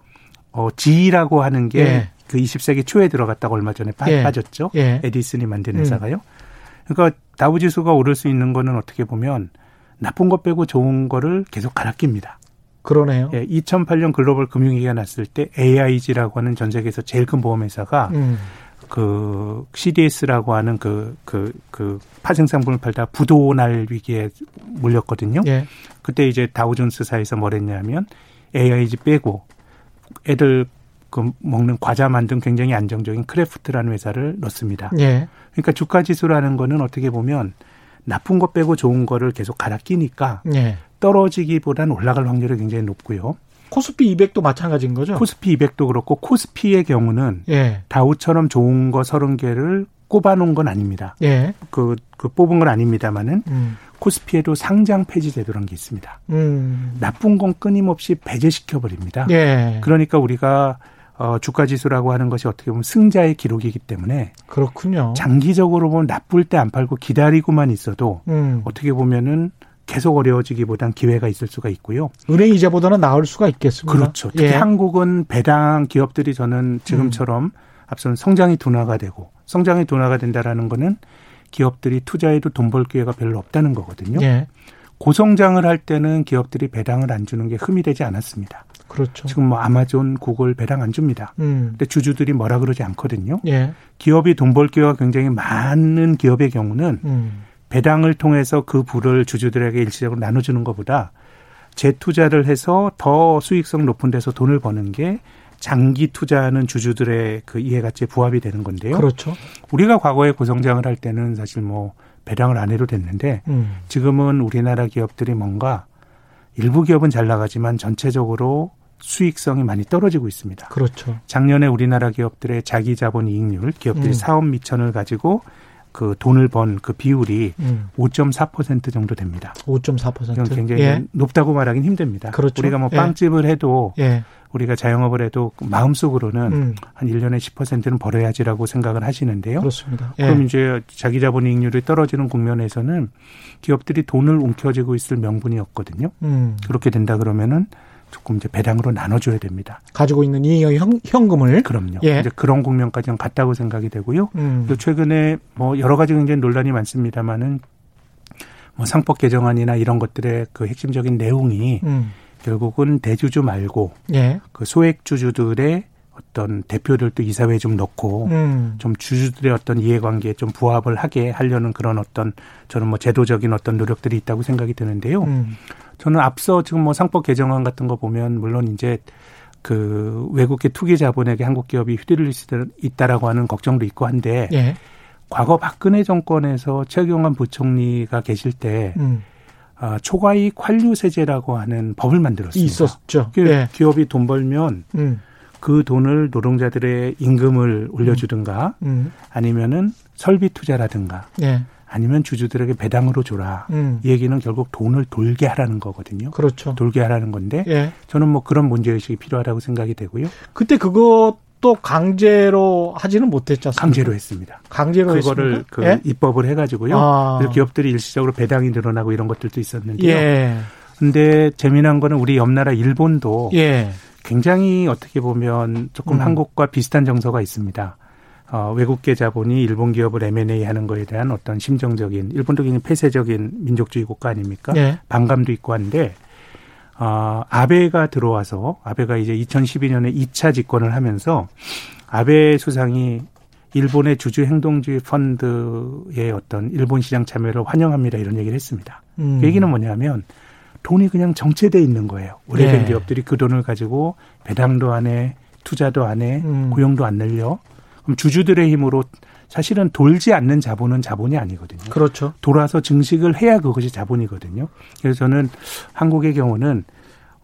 어 G라고 하는 게 예. 그 20세기 초에 들어갔다가 얼마 전에 빠, 예. 졌죠 예. 에디슨이 만든 회사가요. 음. 그러니까 다우지수가 오를 수 있는 거는 어떻게 보면 나쁜 것 빼고 좋은 거를 계속 갈아 낍니다. 그러네요. 예, 2008년 글로벌 금융위기가 났을 때 AIG라고 하는 전 세계에서 제일 큰 보험회사가 음. 그 CDS라고 하는 그, 그, 그 파생 상품을 팔다 부도 날 위기에 몰렸거든요. 예. 그때 이제 다우존스사에서 뭘 했냐면 AIG 빼고 애들 그 먹는 과자 만든 굉장히 안정적인 크래프트라는 회사를 넣습니다. 예. 그러니까 주가 지수라는 거는 어떻게 보면 나쁜 것 빼고 좋은 거를 계속 갈아 끼니까 예. 떨어지기보다는 올라갈 확률이 굉장히 높고요. 코스피 200도 마찬가지인 거죠? 코스피 200도 그렇고 코스피의 경우는 예. 다우처럼 좋은 거 30개를 꼽아놓은 건 아닙니다. 예. 그, 그 뽑은 건 아닙니다만은 음. 코스피에도 상장 폐지 제도라는 게 있습니다. 음. 나쁜 건 끊임없이 배제시켜 버립니다. 예. 그러니까 우리가 어, 주가 지수라고 하는 것이 어떻게 보면 승자의 기록이기 때문에 그렇군요. 장기적으로 보면 나쁠 때 안 팔고 기다리고만 있어도 음. 어떻게 보면은 계속 어려워지기보단 기회가 있을 수가 있고요. 은행 이자보다는 나을 수가 있겠습니다. 그렇죠. 특히 예. 한국은 배당 기업들이 저는 지금처럼 음. 앞선 성장이 둔화가 되고 성장이 둔화가 된다라는 거는 기업들이 투자해도 돈 벌 기회가 별로 없다는 거거든요. 예. 고성장을 할 때는 기업들이 배당을 안 주는 게 흠이 되지 않았습니다. 그렇죠. 지금 뭐 아마존, 구글 배당 안 줍니다. 음. 근데 주주들이 뭐라 그러지 않거든요. 예. 기업이 돈 벌 기회가 굉장히 많은 기업의 경우는 음. 배당을 통해서 그 부를 주주들에게 일시적으로 나눠주는 것보다 재투자를 해서 더 수익성 높은 데서 돈을 버는 게 장기 투자하는 주주들의 그 이해가치에 부합이 되는 건데요. 그렇죠. 우리가 과거에 고성장을 할 때는 사실 뭐 배당을 안 해도 됐는데 음. 지금은 우리나라 기업들이 뭔가 일부 기업은 잘 나가지만 전체적으로 수익성이 많이 떨어지고 있습니다. 그렇죠. 작년에 우리나라 기업들의 자기 자본 이익률, 기업들이 음. 사업 미천을 가지고 그 돈을 번 그 비율이 음. 5.4% 정도 됩니다. 5.4%. 이건 굉장히 예. 높다고 말하기는 힘듭니다. 그렇죠. 우리가 뭐 예. 빵집을 해도 예. 우리가 자영업을 해도 마음속으로는 음. 한 1년에 10%는 벌어야지라고 생각을 하시는데요. 그렇습니다. 예. 그럼 이제 자기 자본 이익률이 떨어지는 국면에서는 기업들이 돈을 움켜쥐고 있을 명분이 없거든요. 음. 그렇게 된다 그러면은 조금 이제 배당으로 나눠줘야 됩니다. 가지고 있는 이 현, 금을 그럼요. 예. 이제 그런 국면까지는 갔다고 생각이 되고요. 음. 또 최근에 뭐 여러 가지 굉장히 논란이 많습니다만은 뭐 상법 개정안이나 이런 것들의 그 핵심적인 내용이 음. 결국은 대주주 말고 예. 그 소액주주들의 어떤 대표들도 이사회에 좀 넣고 음. 좀 주주들의 어떤 이해관계에 좀 부합을 하게 하려는 그런 어떤 저는 뭐 제도적인 어떤 노력들이 있다고 생각이 드는데요. 음. 저는 앞서 지금 뭐 상법 개정안 같은 거 보면 물론 이제 그 외국계 투기 자본에게 한국 기업이 휘둘릴 수 있다라고 하는 걱정도 있고 한데 예. 과거 박근혜 정권에서 최경환 부총리가 계실 때 음. 아, 초과이익 관류세제라고 하는 법을 만들었습니다. 있었죠. 예. 기업이 돈 벌면 음. 그 돈을 노동자들의 임금을 올려주든가 음. 음. 아니면은 설비 투자라든가 예. 아니면 주주들에게 배당으로 줘라. 음. 이 얘기는 결국 돈을 돌게 하라는 거거든요. 그렇죠. 돌게 하라는 건데 예. 저는 뭐 그런 문제 의식이 필요하다고 생각이 되고요. 그때 그것도 강제로 하지는 않습니까? 강제로 했습니다. 강제로 그거를 했습니까? 그 예? 입법을 해가지고요. 아. 그래서 기업들이 일시적으로 배당이 늘어나고 이런 것들도 있었는데요. 예. 근데 재미난 거는 우리 옆 나라 일본도 예. 굉장히 어떻게 보면 조금 음. 한국과 비슷한 정서가 있습니다. 어, 외국계 자본이 일본 기업을 M&A 하는 거에 대한 어떤 심정적인 일본도 굉장히 폐쇄적인 민족주의 국가 아닙니까? 네. 반감도 있고 한데 어, 아베가 들어와서 아베가 이제 2012년에 2차 집권을 하면서 아베 수상이 일본의 주주 행동주의 펀드의 어떤 일본 시장 참여를 환영합니다 이런 얘기를 했습니다. 음. 그 얘기는 뭐냐면 돈이 그냥 정체돼 있는 거예요. 오래된 네. 기업들이 그 돈을 가지고 배당도 안 해, 투자도 안 해, 음. 고용도 안 늘려. 그럼 주주들의 힘으로 사실은 돌지 않는 자본은 자본이 아니거든요. 그렇죠. 돌아서 증식을 해야 그것이 자본이거든요. 그래서 저는 한국의 경우는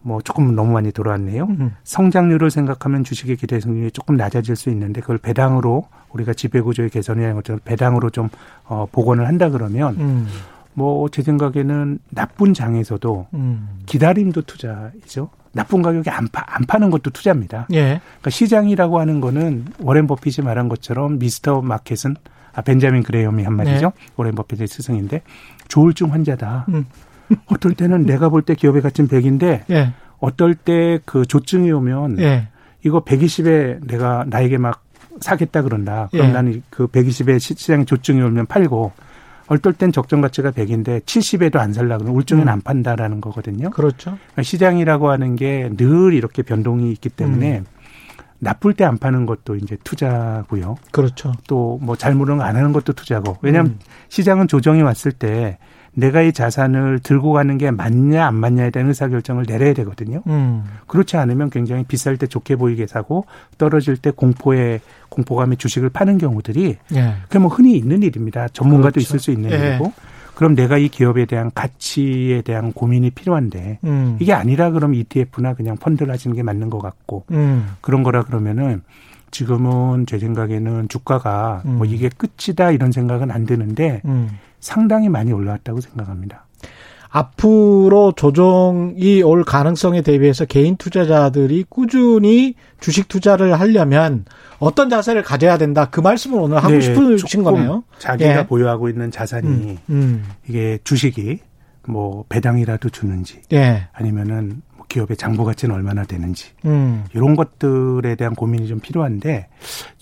뭐 조금 너무 많이 돌아왔네요. 음. 성장률을 생각하면 주식의 기대 성률이 조금 낮아질 수 있는데 그걸 배당으로 우리가 지배구조의 개선이라는 것처럼 배당으로 좀 어, 복원을 한다 그러면 음. 뭐 제 생각에는 나쁜 장에서도 음. 기다림도 투자이죠. 나쁜 가격에 안, 파, 안 파는 것도 투자입니다. 예. 그러니까 시장이라고 하는 거는 워렌 버핏이 말한 것처럼 미스터 마켓은 아, 벤자민 그레이엄이 한 말이죠. 네. 워렌 버핏의 스승인데 조울증 환자다. 음. 어떨 때는 내가 볼 때 기업에 갇힌 100인데 예. 어떨 때 그 조증이 오면 예. 이거 120에 내가 나에게 막 사겠다 그런다. 그럼 예. 나는 그 120에 시장에 조증이 오면 팔고 어떨 땐 적정 가치가 100인데 70에도 안 살라 그러면 울증은 음. 안 판다라는 거거든요. 그렇죠. 그러니까 시장이라고 하는 게 늘 이렇게 변동이 있기 때문에 음. 나쁠 때 안 파는 것도 이제 투자고요. 그렇죠. 또 뭐 잘못은 안 하는 것도 투자고. 왜냐하면 음. 시장은 조정이 왔을 때 내가 이 자산을 들고 가는 게 맞냐 안 맞냐에 대한 의사결정을 내려야 되거든요. 음. 그렇지 않으면 굉장히 비쌀 때 좋게 보이게 사고 떨어질 때 공포에 공포감에 주식을 파는 경우들이 예. 그게 뭐 흔히 있는 일입니다. 전문가도 그렇죠. 있을 수 있는 예. 일이고 그럼 내가 이 기업에 대한 가치에 대한 고민이 필요한데 음. 이게 아니라 그럼 ETF나 그냥 펀드를 하시는 게 맞는 것 같고 음. 그런 거라 그러면은 지금은 제 생각에는 주가가 뭐 음. 뭐 이게 끝이다 이런 생각은 안 드는데 음. 상당히 많이 올라왔다고 생각합니다. 앞으로 조정이 올 가능성에 대비해서 개인 투자자들이 꾸준히 주식 투자를 하려면 어떤 자세를 가져야 된다. 그 말씀을 오늘 하고 네, 싶으신 거네요. 자기가 예. 보유하고 있는 자산이 음, 음. 이게 주식이 뭐 배당이라도 주는지 예. 아니면은 뭐 기업의 장부 가치는 얼마나 되는지 음. 이런 것들에 대한 고민이 좀 필요한데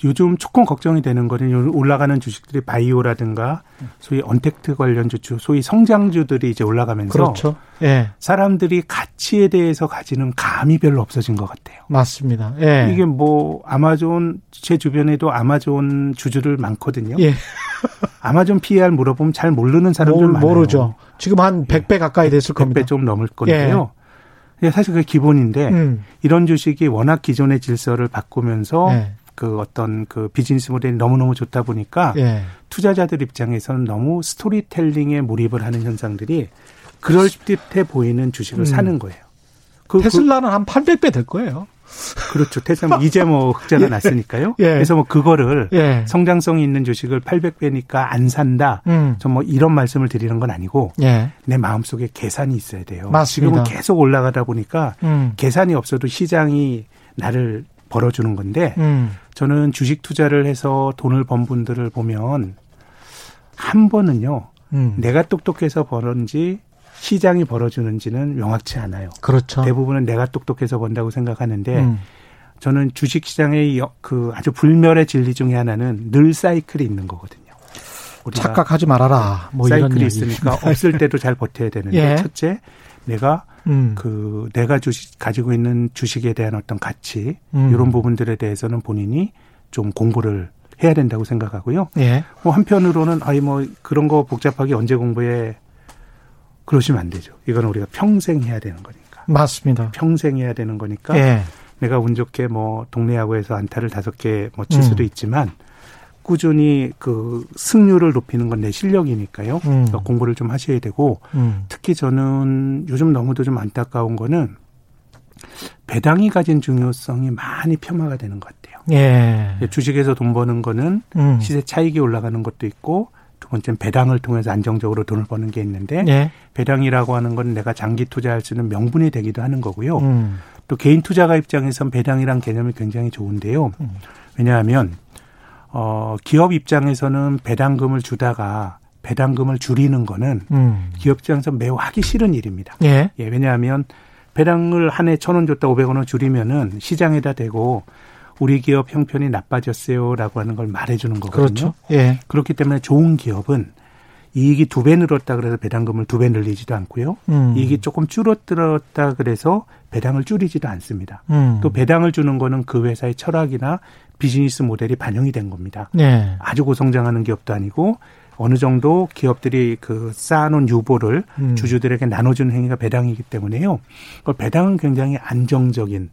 요즘 조금 걱정이 되는 거는 올라가는 주식들이 바이오라든가 소위 언택트 관련 주주, 소위 성장주들이 이제 올라가면서 그렇죠. 예. 사람들이 가치에 대해서 가지는 감이 별로 없어진 것 같아요. 맞습니다. 예. 이게 뭐 아마존 제 주변에도 아마존 주주들 많거든요. 예. 아마존 PER 물어보면 잘 모르는 사람들 많아요. 모르죠. 지금 한 100배 가까이 됐을 100배 겁니다. 100배 좀 넘을 건데요. 예. 사실 그게 기본인데 음. 이런 주식이 워낙 기존의 질서를 바꾸면서 예. 그 어떤 그 비즈니스 모델이 너무너무 좋다 보니까 예. 투자자들 입장에서는 너무 스토리텔링에 몰입을 하는 현상들이 그럴 듯해 보이는 주식을 음. 사는 거예요. 그, 테슬라는 그, 한 800배 될 거예요. 그렇죠. 테슬라 이제 뭐 흑자가 예. 났으니까요. 예. 그래서 뭐 그거를 예. 성장성이 있는 주식을 800배니까 안 산다. 음. 저뭐 이런 말씀을 드리는 건 아니고 예. 내 마음속에 계산이 있어야 돼요. 맞습니다. 지금은 계속 올라가다 보니까 음. 계산이 없어도 시장이 나를 벌어주는 건데 음. 저는 주식 투자를 해서 돈을 번 분들을 보면 한 번은요. 음. 내가 똑똑해서 버는지 시장이 벌어주는지는 명확치 않아요. 그렇죠. 대부분은 내가 똑똑해서 번다고 생각하는데 음. 저는 주식 시장의 그 아주 불멸의 진리 중에 하나는 늘 사이클이 있는 거거든요. 착각하지 말아라. 뭐 사이클이 이런 있으니까 없을 때도 잘 버텨야 되는데 예. 첫째 내가 음. 그 내가 주식 가지고 있는 주식에 대한 어떤 가치 음. 이런 부분들에 대해서는 본인이 좀 공부를 해야 된다고 생각하고요. 예. 뭐 한편으로는 아이 뭐 그런 거 복잡하게 언제 공부해 그러시면 안 되죠. 이거는 우리가 평생 해야 되는 거니까. 맞습니다. 평생 해야 되는 거니까. 예. 내가 운 좋게 뭐 동네 야구에서 안타를 다섯 개 뭐칠 수도 음. 있지만 꾸준히 그 승률을 높이는 건 내 실력이니까요. 음. 공부를 좀 하셔야 되고 음. 특히 저는 요즘 너무도 좀 안타까운 거는 배당이 가진 중요성이 많이 폄하가 되는 것 같아요. 예. 주식에서 돈 버는 거는 음. 시세 차익이 올라가는 것도 있고 두 번째는 배당을 통해서 안정적으로 돈을 버는 게 있는데 예. 배당이라고 하는 건 내가 장기 투자할 수 있는 명분이 되기도 하는 거고요. 음. 또 개인 투자가 입장에선 배당이란 개념이 굉장히 좋은데요. 음. 왜냐하면 어 기업 입장에서는 배당금을 주다가 배당금을 줄이는 거는 음. 기업 입장에서 매우 하기 싫은 일입니다. 예. 예 왜냐하면 배당을 한 해 천 원 줬다 오백 원을 줄이면은 시장에다 대고 우리 기업 형편이 나빠졌어요라고 하는 걸 말해주는 거거든요. 그렇죠. 예. 그렇기 때문에 좋은 기업은 이익이 두 배 늘었다 그래서 배당금을 두 배 늘리지도 않고요. 음. 이익이 조금 줄어들었다 그래서 배당을 줄이지도 않습니다. 음. 또 배당을 주는 거는 그 회사의 철학이나 비즈니스 모델이 반영이 된 겁니다. 네. 아주 고성장하는 기업도 아니고 어느 정도 기업들이 그 쌓아놓은 유보를 음. 주주들에게 나눠주는 행위가 배당이기 때문에요. 그 배당은 굉장히 안정적인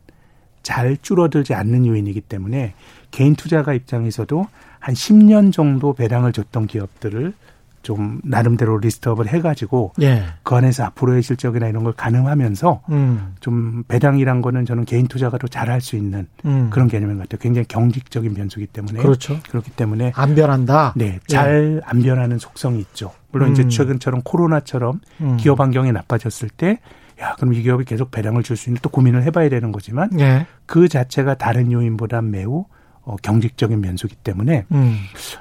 잘 줄어들지 않는 요인이기 때문에 개인 투자가 입장에서도 한 10년 정도 배당을 줬던 기업들을 좀 나름대로 리스트업을 해가지고 예. 그 안에서 앞으로의 실적이나 이런 걸 가능하면서 음. 좀 배당이란 거는 저는 개인 투자가도 잘할 수 있는 음. 그런 개념인 것 같아요. 굉장히 경직적인 변수기 때문에 그렇죠. 그렇기 때문에 안 변한다. 네, 잘안 예. 변하는 속성이 있죠. 물론 음. 이제 최근처럼 코로나처럼 음. 기업 환경이 나빠졌을 때 야, 그럼 이 기업이 계속 배당을 줄 수 있는 또 고민을 해봐야 되는 거지만 예. 그 자체가 다른 요인보다 매우 어, 경직적인 면수기 때문에 음.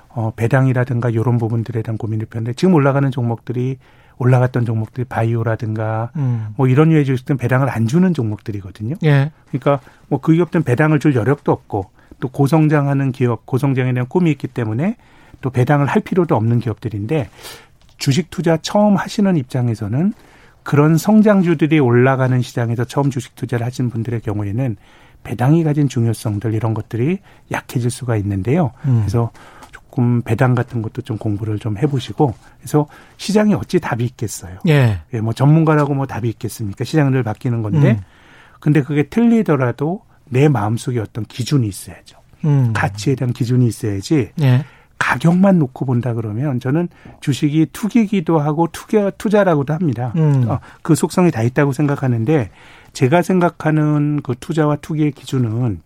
어, 배당이라든가 이런 부분들에 대한 고민을 폈는데 지금 올라가는 종목들이 올라갔던 종목들이 바이오라든가 음. 뭐 이런 류의 주식들은 배당을 안 주는 종목들이거든요. 예. 그러니까 뭐 그 기업들은 배당을 줄 여력도 없고 또 고성장하는 기업, 고성장에 대한 꿈이 있기 때문에 또 배당을 할 필요도 없는 기업들인데 주식 투자 처음 하시는 입장에서는 그런 성장주들이 올라가는 시장에서 처음 주식 투자를 하신 분들의 경우에는 배당이 가진 중요성들 이런 것들이 약해질 수가 있는데요. 음. 그래서 조금 배당 같은 것도 좀 공부를 좀 해보시고 그래서 시장이 어찌 답이 있겠어요. 예. 예, 뭐 전문가라고 뭐 답이 있겠습니까? 시장은 늘 바뀌는 건데 음. 근데 그게 틀리더라도 내 마음속에 어떤 기준이 있어야죠. 음. 가치에 대한 기준이 있어야지. 예. 가격만 놓고 본다 그러면 저는 주식이 투기기도 하고 투자 투자라고도 합니다. 음. 어, 그 속성이 다 있다고 생각하는데 제가 생각하는 그 투자와 투기의 기준은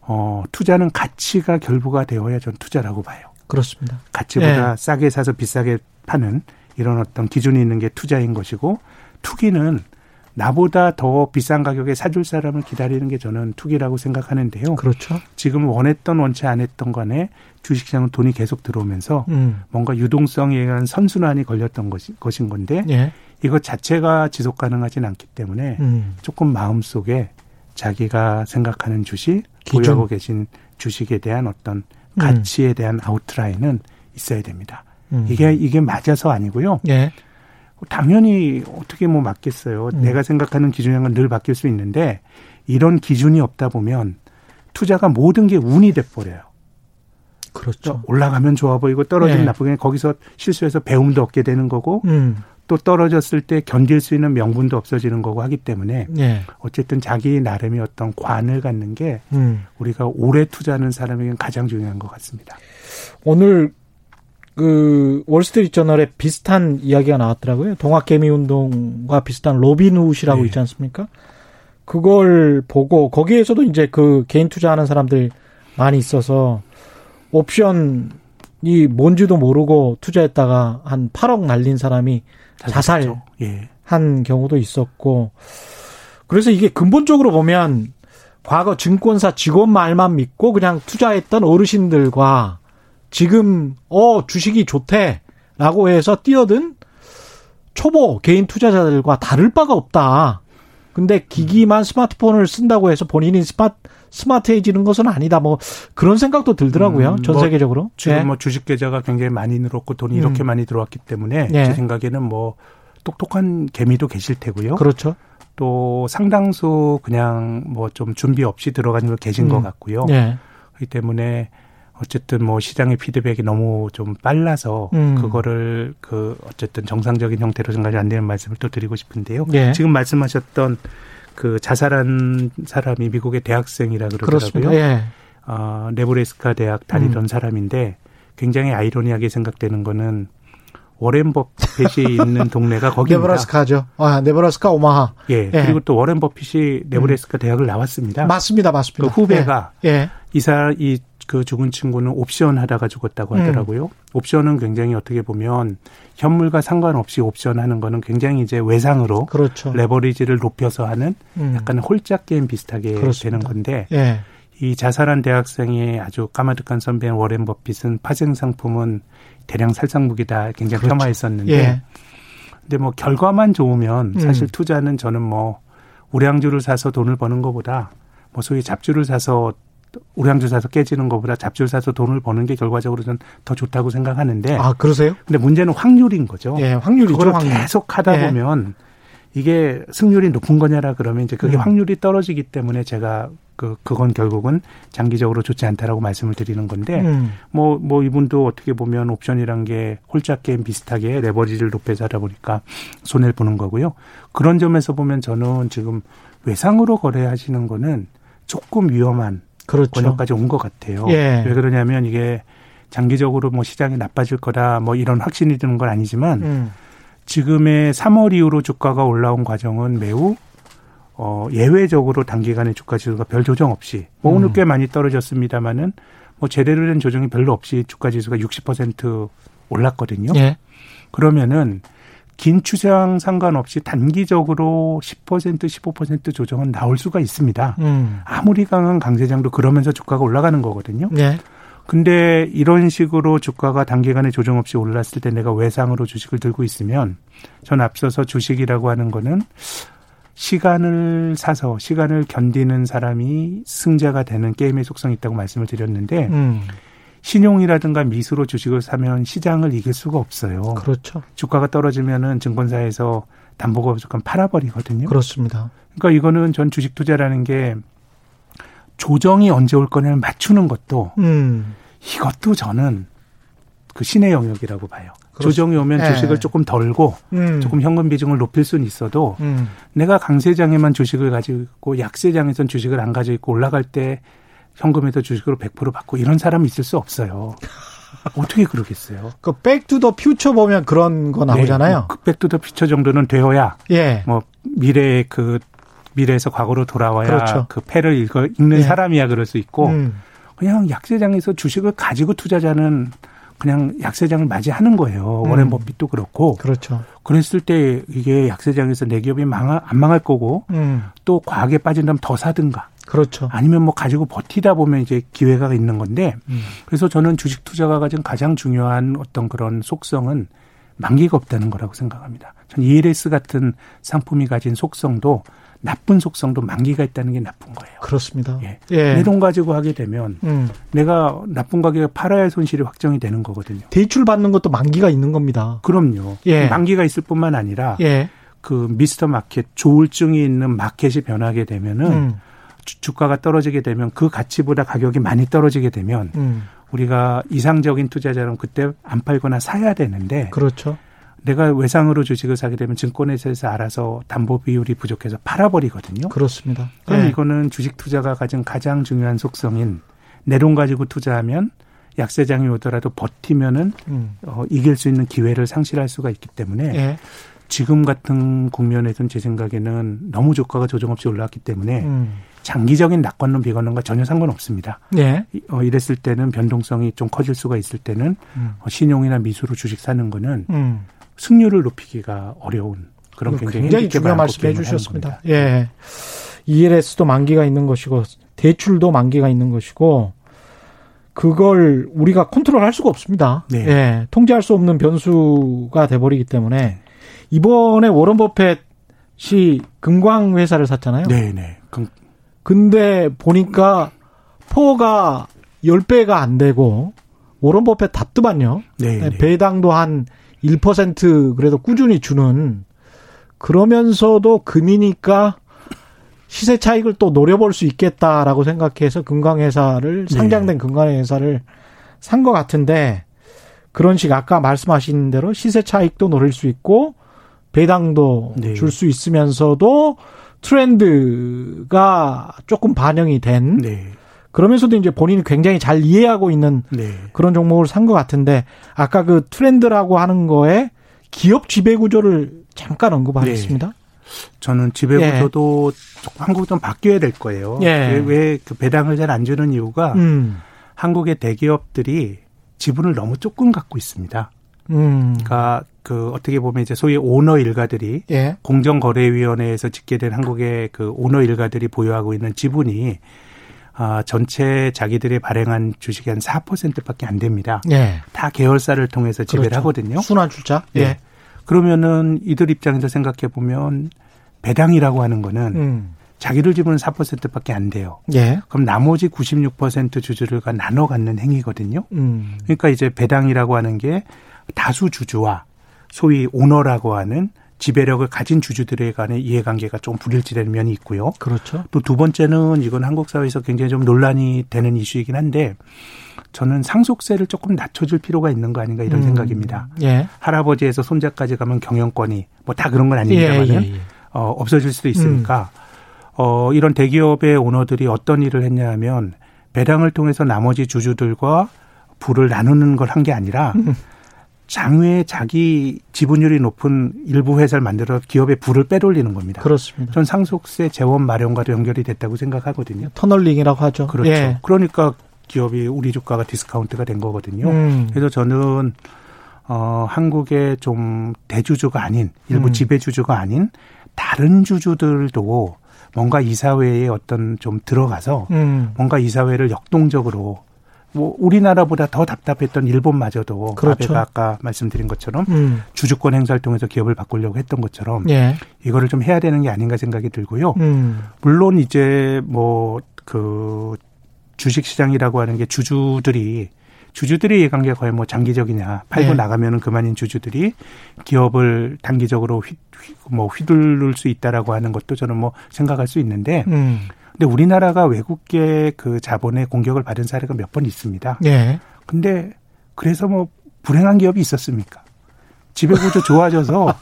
어 투자는 가치가 결부가 되어야 전 투자라고 봐요. 그렇습니다. 가치보다 네. 싸게 사서 비싸게 파는 이런 어떤 기준이 있는 게 투자인 것이고 투기는 나보다 더 비싼 가격에 사줄 사람을 기다리는 게 저는 투기라고 생각하는데요. 그렇죠. 지금 원했던 원치 않았던 간에 주식시장은 돈이 계속 들어오면서 음. 뭔가 유동성에 의한 선순환이 걸렸던 것이, 것인 건데 예. 이것 자체가 지속 가능하진 않기 때문에 음. 조금 마음속에 자기가 생각하는 주식, 기준. 보유하고 계신 주식에 대한 어떤 음. 가치에 대한 아웃라인은 있어야 됩니다. 음. 이게 이게 맞아서 아니고요. 예. 당연히 어떻게 뭐 맞겠어요. 음. 내가 생각하는 기준이란 늘 바뀔 수 있는데 이런 기준이 없다 보면 투자가 모든 게 운이 돼 버려요. 그렇죠. 올라가면 좋아 보이고 떨어지면 네. 나쁘게 거기서 실수해서 배움도 얻게 되는 거고 음. 또 떨어졌을 때 견딜 수 있는 명분도 없어지는 거고 하기 때문에 네. 어쨌든 자기 나름의 어떤 관을 갖는 게 음. 우리가 오래 투자하는 사람에게는 가장 중요한 것 같습니다. 오늘 그 월스트리트 저널에 비슷한 이야기가 나왔더라고요. 동학개미 운동과 비슷한 로빈훗이라고 네. 있지 않습니까? 그걸 보고 거기에서도 이제 그 개인 투자하는 사람들 많이 있어서 옵션이 뭔지도 모르고 투자했다가 한 8억 날린 사람이 자살한 예. 경우도 있었고 그래서 이게 근본적으로 보면 과거 증권사 직원 말만 믿고 그냥 투자했던 어르신들과 지금 어 주식이 좋대라고 해서 뛰어든 초보 개인 투자자들과 다를 바가 없다. 근데 기기만 스마트폰을 쓴다고 해서 본인이 스마트 스마트해지는 것은 아니다. 뭐 그런 생각도 들더라고요. 음, 전 뭐 세계적으로. 지금 네. 뭐 주식 계좌가 굉장히 많이 늘었고 돈이 음. 이렇게 많이 들어왔기 때문에 네. 제 생각에는 뭐 똑똑한 개미도 계실 테고요. 그렇죠. 또 상당수 그냥 뭐 좀 준비 없이 들어가는 거 계신 음. 것 같고요. 네. 그렇기 때문에 어쨌든 뭐 시장의 피드백이 너무 좀 빨라서 음. 그거를 그 어쨌든 정상적인 형태로 생각이 안 되는 말씀을 또 드리고 싶은데요. 네. 지금 말씀하셨던 그 자살한 사람이 미국의 대학생이라 그러더라고요. 예. 어, 네브레스카 대학 다니던 음. 사람인데 굉장히 아이러니하게 생각되는 거는 워렌 버핏이 있는 동네가 거기입니다. 네브라스카죠. 아, 네브라스카 오마하. 예. 예. 그리고 또 워렌 버핏이 네브라스카 음. 대학을 나왔습니다. 맞습니다. 맞습니다. 그 후배가 예. 예. 이사 이 그 죽은 친구는 옵션 하다가 죽었다고 음. 하더라고요. 음. 옵션은 굉장히 어떻게 보면 현물과 상관없이 옵션 하는 거는 굉장히 이제 외상으로 그렇죠. 레버리지를 높여서 하는 음. 약간 홀짝 게임 비슷하게 그렇습니다. 되는 건데 예. 이 자살한 대학생의 아주 까마득한 선배인 워렌 버핏은 파생 상품은 대량 살상 무기다 굉장히 그렇죠. 폄하했었는데 예. 근데 뭐 결과만 좋으면 음. 사실 음. 투자는 저는 뭐 우량주를 사서 돈을 버는 것보다 뭐 소위 잡주를 사서 우량주 사서 깨지는 것보다 잡주를 사서 돈을 버는 게 결과적으로 저는 더 좋다고 생각하는데 아 그러세요? 근데 문제는 확률인 거죠. 예, 확률이죠. 그걸 확률. 계속 하다 예. 보면 이게 승률이 높은 거냐라 그러면 이제 그게 음. 확률이 떨어지기 때문에 제가 그 그건 결국은 장기적으로 좋지 않다라고 말씀을 드리는 건데 뭐뭐 음. 뭐, 뭐 이분도 어떻게 보면 옵션이란 게 홀짝 게임 비슷하게 레버리지를 높여서 하다 보니까 손해를 보는 거고요. 그런 점에서 보면 저는 지금 외상으로 거래하시는 거는 조금 위험한 그렇죠. 권역까지 온 것 같아요. 예. 왜 그러냐면 이게 장기적으로 뭐 시장이 나빠질 거다 뭐 이런 확신이 드는 건 아니지만 음. 지금의 3월 이후로 주가가 올라온 과정은 매우 어 예외적으로 단기간에 주가 지수가 별 조정 없이 뭐 오늘 음. 꽤 많이 떨어졌습니다마는 뭐 제대로 된 조정이 별로 없이 주가 지수가 60% 올랐거든요. 예. 그러면은 긴 추세랑 상관없이 단기적으로 10% 15% 조정은 나올 수가 있습니다. 음. 아무리 강한 강세장도 그러면서 주가가 올라가는 거거든요. 네. 근데 이런 식으로 주가가 단기간에 조정 없이 올랐을 때 내가 외상으로 주식을 들고 있으면 전 앞서서 주식이라고 하는 거는 시간을 사서 시간을 견디는 사람이 승자가 되는 게임의 속성이 있다고 말씀을 드렸는데 음. 신용이라든가 미수로 주식을 사면 시장을 이길 수가 없어요. 그렇죠. 주가가 떨어지면은 증권사에서 담보가 무조건 팔아버리거든요. 그렇습니다. 그러니까 이거는 전 주식 투자라는 게 조정이 언제 올 거냐를 맞추는 것도 음. 이것도 저는 그 신의 영역이라고 봐요. 그렇습니다. 조정이 오면 네. 주식을 조금 덜고 음. 조금 현금 비중을 높일 수는 있어도 음. 내가 강세장에만 주식을 가지고 있고 약세장에선 주식을 안 가지고 있고 올라갈 때 현금에다 주식으로 100% 받고 이런 사람이 있을 수 없어요. 어떻게 그러겠어요? 그 백투더 퓨처 보면 그런 거 나오잖아요. 네, 뭐그 백투더 퓨처 정도는 되어야 예. 뭐 미래의 그 미래에서 과거로 돌아와야 그렇죠. 그 패를 읽어, 읽는 예. 사람이야 그럴 수 있고 음. 그냥 약세장에서 주식을 가지고 투자자는 그냥 약세장을 맞이하는 거예요. 음. 워렌 버핏도 그렇고. 그렇죠. 그랬을 때 이게 약세장에서 내 기업이 망할 안 망할 거고 음. 또 과하게 빠진다면 더 사든가. 그렇죠. 아니면 뭐 가지고 버티다 보면 이제 기회가 있는 건데 음. 그래서 저는 주식 투자가 가진 가장 중요한 어떤 그런 속성은 만기가 없다는 거라고 생각합니다. 전 ELS 같은 상품이 가진 속성도 나쁜 속성도 만기가 있다는 게 나쁜 거예요. 그렇습니다. 예. 예. 내돈 가지고 하게 되면 음. 내가 나쁜 가격에 팔아야 손실이 확정이 되는 거거든요. 대출 받는 것도 만기가 있는 겁니다. 그럼요. 예. 만기가 있을 뿐만 아니라 예. 그 미스터 마켓 조울증이 있는 마켓이 변하게 되면은 음. 주가가 떨어지게 되면 그 가치보다 가격이 많이 떨어지게 되면 음. 우리가 이상적인 투자자는 그때 안 팔거나 사야 되는데 그렇죠. 내가 외상으로 주식을 사게 되면 증권회사에서 알아서 담보 비율이 부족해서 팔아버리거든요. 그렇습니다. 그럼 네. 이거는 주식 투자가 가진 가장 중요한 속성인 내 돈 가지고 투자하면 약세장이 오더라도 버티면은 음. 어, 이길 수 있는 기회를 상실할 수가 있기 때문에 네. 지금 같은 국면에서는 제 생각에는 너무 주가가 조정 없이 올라왔기 때문에 음. 장기적인 낙관론 비관론과 전혀 상관없습니다. 네. 어, 이랬을 때는 변동성이 좀 커질 수가 있을 때는 음. 어, 신용이나 미수로 주식 사는 거는 음. 승률을 높이기가 어려운 그런 굉장히, 굉장히 중요한 말씀 해 주셨습니다. 예. ELS도 만기가 있는 것이고 대출도 만기가 있는 것이고 그걸 우리가 컨트롤할 수가 없습니다. 네. 예. 통제할 수 없는 변수가 돼 버리기 때문에 네. 이번에 워런 버펫이 금광 회사를 샀잖아요. 네, 네. 근데 보니까 포가 10배가 안 되고 워런 버펫 답도만요. 네, 네. 배당도 한 1% 그래도 꾸준히 주는 그러면서도 금이니까 시세 차익을 또 노려볼 수 있겠다라고 생각해서 금강회사를 네. 상장된 금강회사를 산 것 같은데 그런 식 아까 말씀하신 대로 시세 차익도 노릴 수 있고 배당도 네. 줄수 있으면서도 트렌드가 조금 반영이 된 네. 그러면서도 이제 본인이 굉장히 잘 이해하고 있는 네. 그런 종목을 산 것 같은데 아까 그 트렌드라고 하는 거에 기업 지배 구조를 잠깐 언급하셨습니다. 네. 저는 지배 구조도 예. 한국 좀 바뀌어야 될 거예요. 예. 왜그 배당을 잘 안 주는 이유가 음. 한국의 대기업들이 지분을 너무 조금 갖고 있습니다. 음. 그러니까 그 어떻게 보면 이제 소위 오너 일가들이 예. 공정거래위원회에서 집계된 한국의 그 오너 일가들이 보유하고 있는 지분이 아, 전체 자기들이 발행한 주식이 한 4%밖에 안 됩니다. 예. 다 계열사를 통해서 지배를 그렇죠. 하거든요. 순환 출자. 예. 예. 그러면은 이들 입장에서 생각해 보면 배당이라고 하는 거는 음. 자기들 지분은 4%밖에 안 돼요. 예. 그럼 나머지 96% 주주들과 나눠 갖는 행위거든요. 음. 그러니까 이제 배당이라고 하는 게 다수 주주와 소위 오너라고 하는 지배력을 가진 주주들에 관한 이해관계가 좀 불일치되는 면이 있고요. 그렇죠. 또 두 번째는 이건 한국 사회에서 굉장히 좀 논란이 되는 이슈이긴 한데 저는 상속세를 조금 낮춰줄 필요가 있는 거 아닌가 이런 음. 생각입니다. 예. 할아버지에서 손자까지 가면 경영권이 뭐 다 그런 건 아닙니다만은 예, 예, 예, 어, 없어질 수도 있으니까 음. 어, 이런 대기업의 오너들이 어떤 일을 했냐 하면 배당을 통해서 나머지 주주들과 부를 나누는 걸 한 게 아니라 음. 장외에 자기 지분율이 높은 일부 회사를 만들어 기업의 부를 빼돌리는 겁니다. 그렇습니다. 전 상속세 재원 마련과도 연결이 됐다고 생각하거든요. 터널링이라고 하죠. 그렇죠. 예. 그러니까 기업이 우리 주가가 디스카운트가 된 거거든요. 음. 그래서 저는 어 한국의 좀 대주주가 아닌 일부 음. 지배주주가 아닌 다른 주주들도 뭔가 이사회에 어떤 좀 들어가서 음. 뭔가 이사회를 역동적으로 뭐 우리나라보다 더 답답했던 일본마저도 그렇죠. 아까 말씀드린 것처럼 음. 주주권 행사를 통해서 기업을 바꾸려고 했던 것처럼 예. 이거를 좀 해야 되는 게 아닌가 생각이 들고요. 음. 물론 이제 뭐 그 주식 시장이라고 하는 게 주주들이 주주들의 이해관계가 거의 뭐 장기적이냐 팔고 예. 나가면은 그만인 주주들이 기업을 단기적으로 휘, 휘, 뭐 휘둘를 수 있다라고 하는 것도 저는 뭐 생각할 수 있는데 음. 근데 우리나라가 외국계 그 자본의 공격을 받은 사례가 몇 번 있습니다. 예. 근데 그래서 뭐 불행한 기업이 있었습니까? 지배구조 좋아져서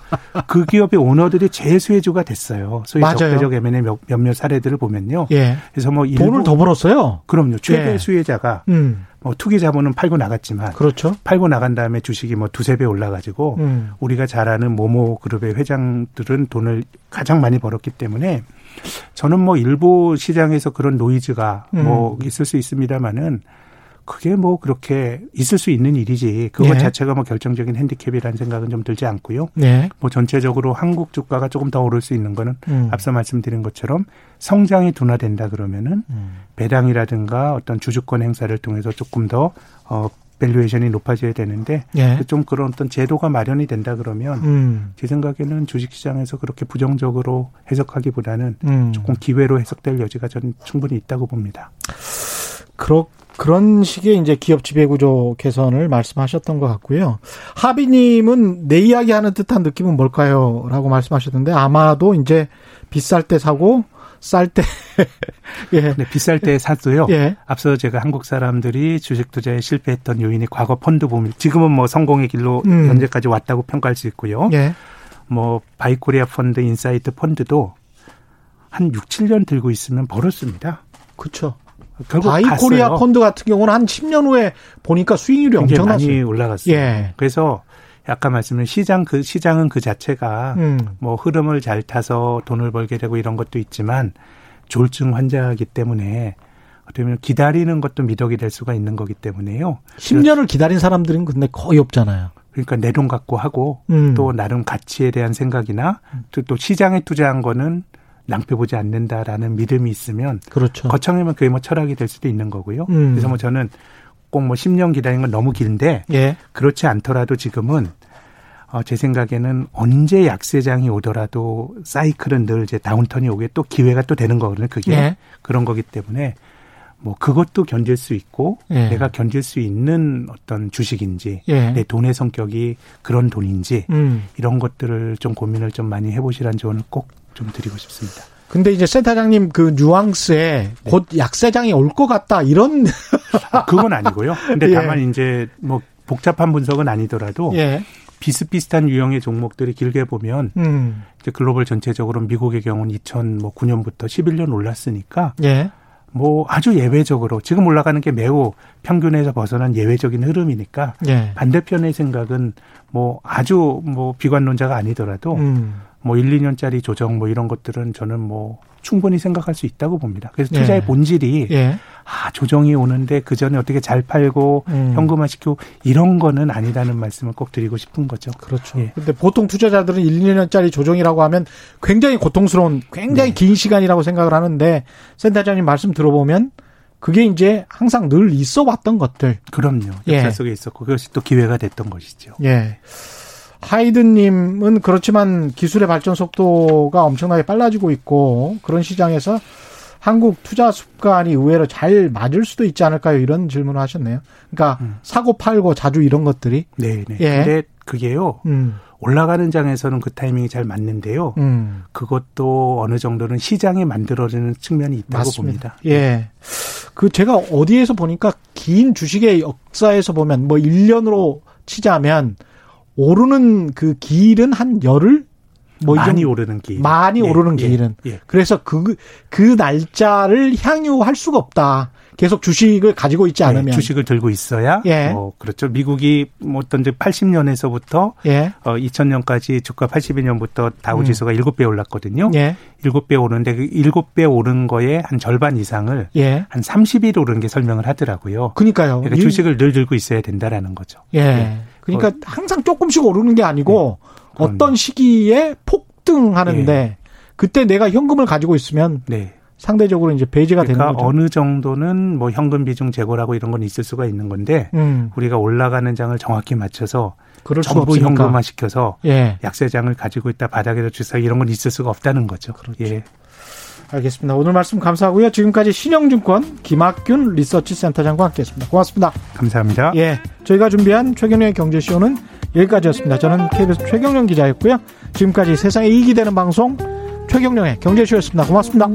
그 기업의 오너들이 재수혜주가 됐어요. 소위 맞아요. 적대적 M&A 몇몇 사례들을 보면요. 예. 그래서 뭐 돈을 더 벌었어요. 그럼요. 최대 예. 수혜자가 음. 뭐 투기 자본은 팔고 나갔지만 그렇죠. 팔고 나간 다음에 주식이 뭐 두세 배 올라가지고 음. 우리가 잘 아는 모모 그룹의 회장들은 돈을 가장 많이 벌었기 때문에 저는 뭐 일부 시장에서 그런 노이즈가 음. 뭐 있을 수 있습니다만은 그게 뭐 그렇게 있을 수 있는 일이지 그것 네. 자체가 뭐 결정적인 핸디캡이라는 생각은 좀 들지 않고요. 네. 뭐 전체적으로 한국 주가가 조금 더 오를 수 있는 거는 음. 앞서 말씀드린 것처럼 성장이 둔화된다 그러면은 음. 배당이라든가 어떤 주주권 행사를 통해서 조금 더 어, valuation이 높아져야 되는데 예. 좀 그런 어떤 제도가 마련이 된다 그러면 음. 제 생각에는 주식시장에서 그렇게 부정적으로 해석하기보다는 음. 조금 기회로 해석될 여지가 저는 충분히 있다고 봅니다. 그렇 그런 식의 이제 기업 지배구조 개선을 말씀하셨던 것 같고요. 하비님은 내 이야기 하는 듯한 느낌은 뭘까요? 라고 말씀하셨는데 아마도 이제 비쌀 때 사고 쌀 때, 예. 네, 비쌀 때 샀어요. 예. 앞서 제가 한국 사람들이 주식 투자에 실패했던 요인이 과거 펀드 보면 지금은 뭐 성공의 길로 음. 현재까지 왔다고 평가할 수 있고요. 예. 뭐 바이코리아 펀드, 인사이트 펀드도 한 6, 7년 들고 있으면 벌었습니다. 그렇죠. 바이코리아 펀드 같은 경우는 한 10년 후에 보니까 수익률이 엄청나게 많이 올라갔어요. 예. 그래서 아까 말씀드린 시장 그 시장은 그 자체가 음. 뭐 흐름을 잘 타서 돈을 벌게 되고 이런 것도 있지만 조울증 환자이기 때문에 어떻게 보면 기다리는 것도 미덕이 될 수가 있는 거기 때문에요. 10년을 기다린 사람들은 근데 거의 없잖아요. 그러니까 내 돈 갖고 하고 음. 또 나름 가치에 대한 생각이나 또, 또 시장에 투자한 거는 낭패 보지 않는다라는 믿음이 있으면 그렇죠. 거창하면 그게 뭐 철학이 될 수도 있는 거고요. 음. 그래서 뭐 저는 꼭 뭐 10년 기다리는 건 너무 긴데 예. 그렇지 않더라도 지금은 어, 제 생각에는 언제 약세장이 오더라도 사이클은 늘 이제 다운턴이 오게 또 기회가 또 되는 거거든요. 그게 예. 그런 거기 때문에 뭐 그것도 견딜 수 있고 예. 내가 견딜 수 있는 어떤 주식인지 예. 내 돈의 성격이 그런 돈인지 음. 이런 것들을 좀 고민을 좀 많이 해보시라는 조언을 꼭 좀 드리고 싶습니다. 근데 이제 센터장님 그 뉘앙스에 네. 곧 약세장이 올 것 같다 이런 아, 그건 아니고요. 근데 예. 다만 이제 뭐 복잡한 분석은 아니더라도 예. 비슷비슷한 유형의 종목들이 길게 보면 음. 이제 글로벌 전체적으로 미국의 경우는 2009년부터 11년 올랐으니까 예. 뭐 아주 예외적으로 지금 올라가는 게 매우 평균에서 벗어난 예외적인 흐름이니까 예. 반대편의 생각은 뭐 아주 뭐 비관론자가 아니더라도 음. 뭐 1, 2년짜리 조정 뭐 이런 것들은 저는 뭐 충분히 생각할 수 있다고 봅니다. 그래서 투자의 예. 본질이 예. 아 조정이 오는데 그 전에 어떻게 잘 팔고 음. 현금화시키고 이런 거는 아니라는 말씀을 꼭 드리고 싶은 거죠. 그렇죠. 예. 근데 보통 투자자들은 1, 2년짜리 조정이라고 하면 굉장히 고통스러운 굉장히 네. 긴 시간이라고 생각을 하는데 센터장님 말씀 들어보면 그게 이제 항상 늘 있어 왔던 것들. 그럼요. 역사 예. 속에 있었고 그것이 또 기회가 됐던 것이죠. 예. 하이든님은 그렇지만 기술의 발전 속도가 엄청나게 빨라지고 있고 그런 시장에서 한국 투자 습관이 의외로 잘 맞을 수도 있지 않을까요? 이런 질문을 하셨네요. 그러니까 음. 사고 팔고 자주 이런 것들이. 네, 네. 예. 근데 그게요. 음. 올라가는 장에서는 그 타이밍이 잘 맞는데요. 음. 그것도 어느 정도는 시장에 만들어지는 측면이 있다고 맞습니다. 봅니다. 예. 그 제가 어디에서 보니까 긴 주식의 역사에서 보면 뭐 1년으로 치자면 오르는 그 길은 한 열흘 뭐 많이 오르는 길. 많이 예, 오르는 예, 길은. 예. 그래서 그, 그 날짜를 향유할 수가 없다. 계속 주식을 가지고 있지 예, 않으면. 주식을 들고 있어야. 예. 어, 그렇죠. 미국이 뭐 어떤 이제 80년에서부터 예. 어, 2000년까지 주가 82년부터 다우 지수가 음. 7배 올랐거든요. 예. 7배 오르는데 그 7배 오른 거에 한 절반 이상을 예. 한 30일 오른 게 설명을 하더라고요. 그러니까요. 그러니까 주식을 늘 들고 있어야 된다라는 거죠. 예. 예. 그러니까 어. 항상 조금씩 오르는 게 아니고 네. 어떤 시기에 폭등하는데 네. 그때 내가 현금을 가지고 있으면 네. 상대적으로 이제 배제가 그러니까 되는 거죠. 어느 정도는 뭐 현금 비중 제고라고 이런 건 있을 수가 있는 건데 음. 우리가 올라가는 장을 정확히 맞춰서 전부 현금화 시켜서 예. 약세장을 가지고 있다 바닥에서 주사 이런 건 있을 수가 없다는 거죠. 그렇죠. 예. 알겠습니다. 오늘 말씀 감사하고요. 지금까지 신영증권 김학균 리서치센터장과 함께했습니다. 고맙습니다. 감사합니다. 예, 저희가 준비한 최경영의 경제쇼는 여기까지였습니다. 저는 KBS 최경영 기자였고요. 지금까지 세상에 이익이 되는 방송 최경영의 경제쇼였습니다. 고맙습니다.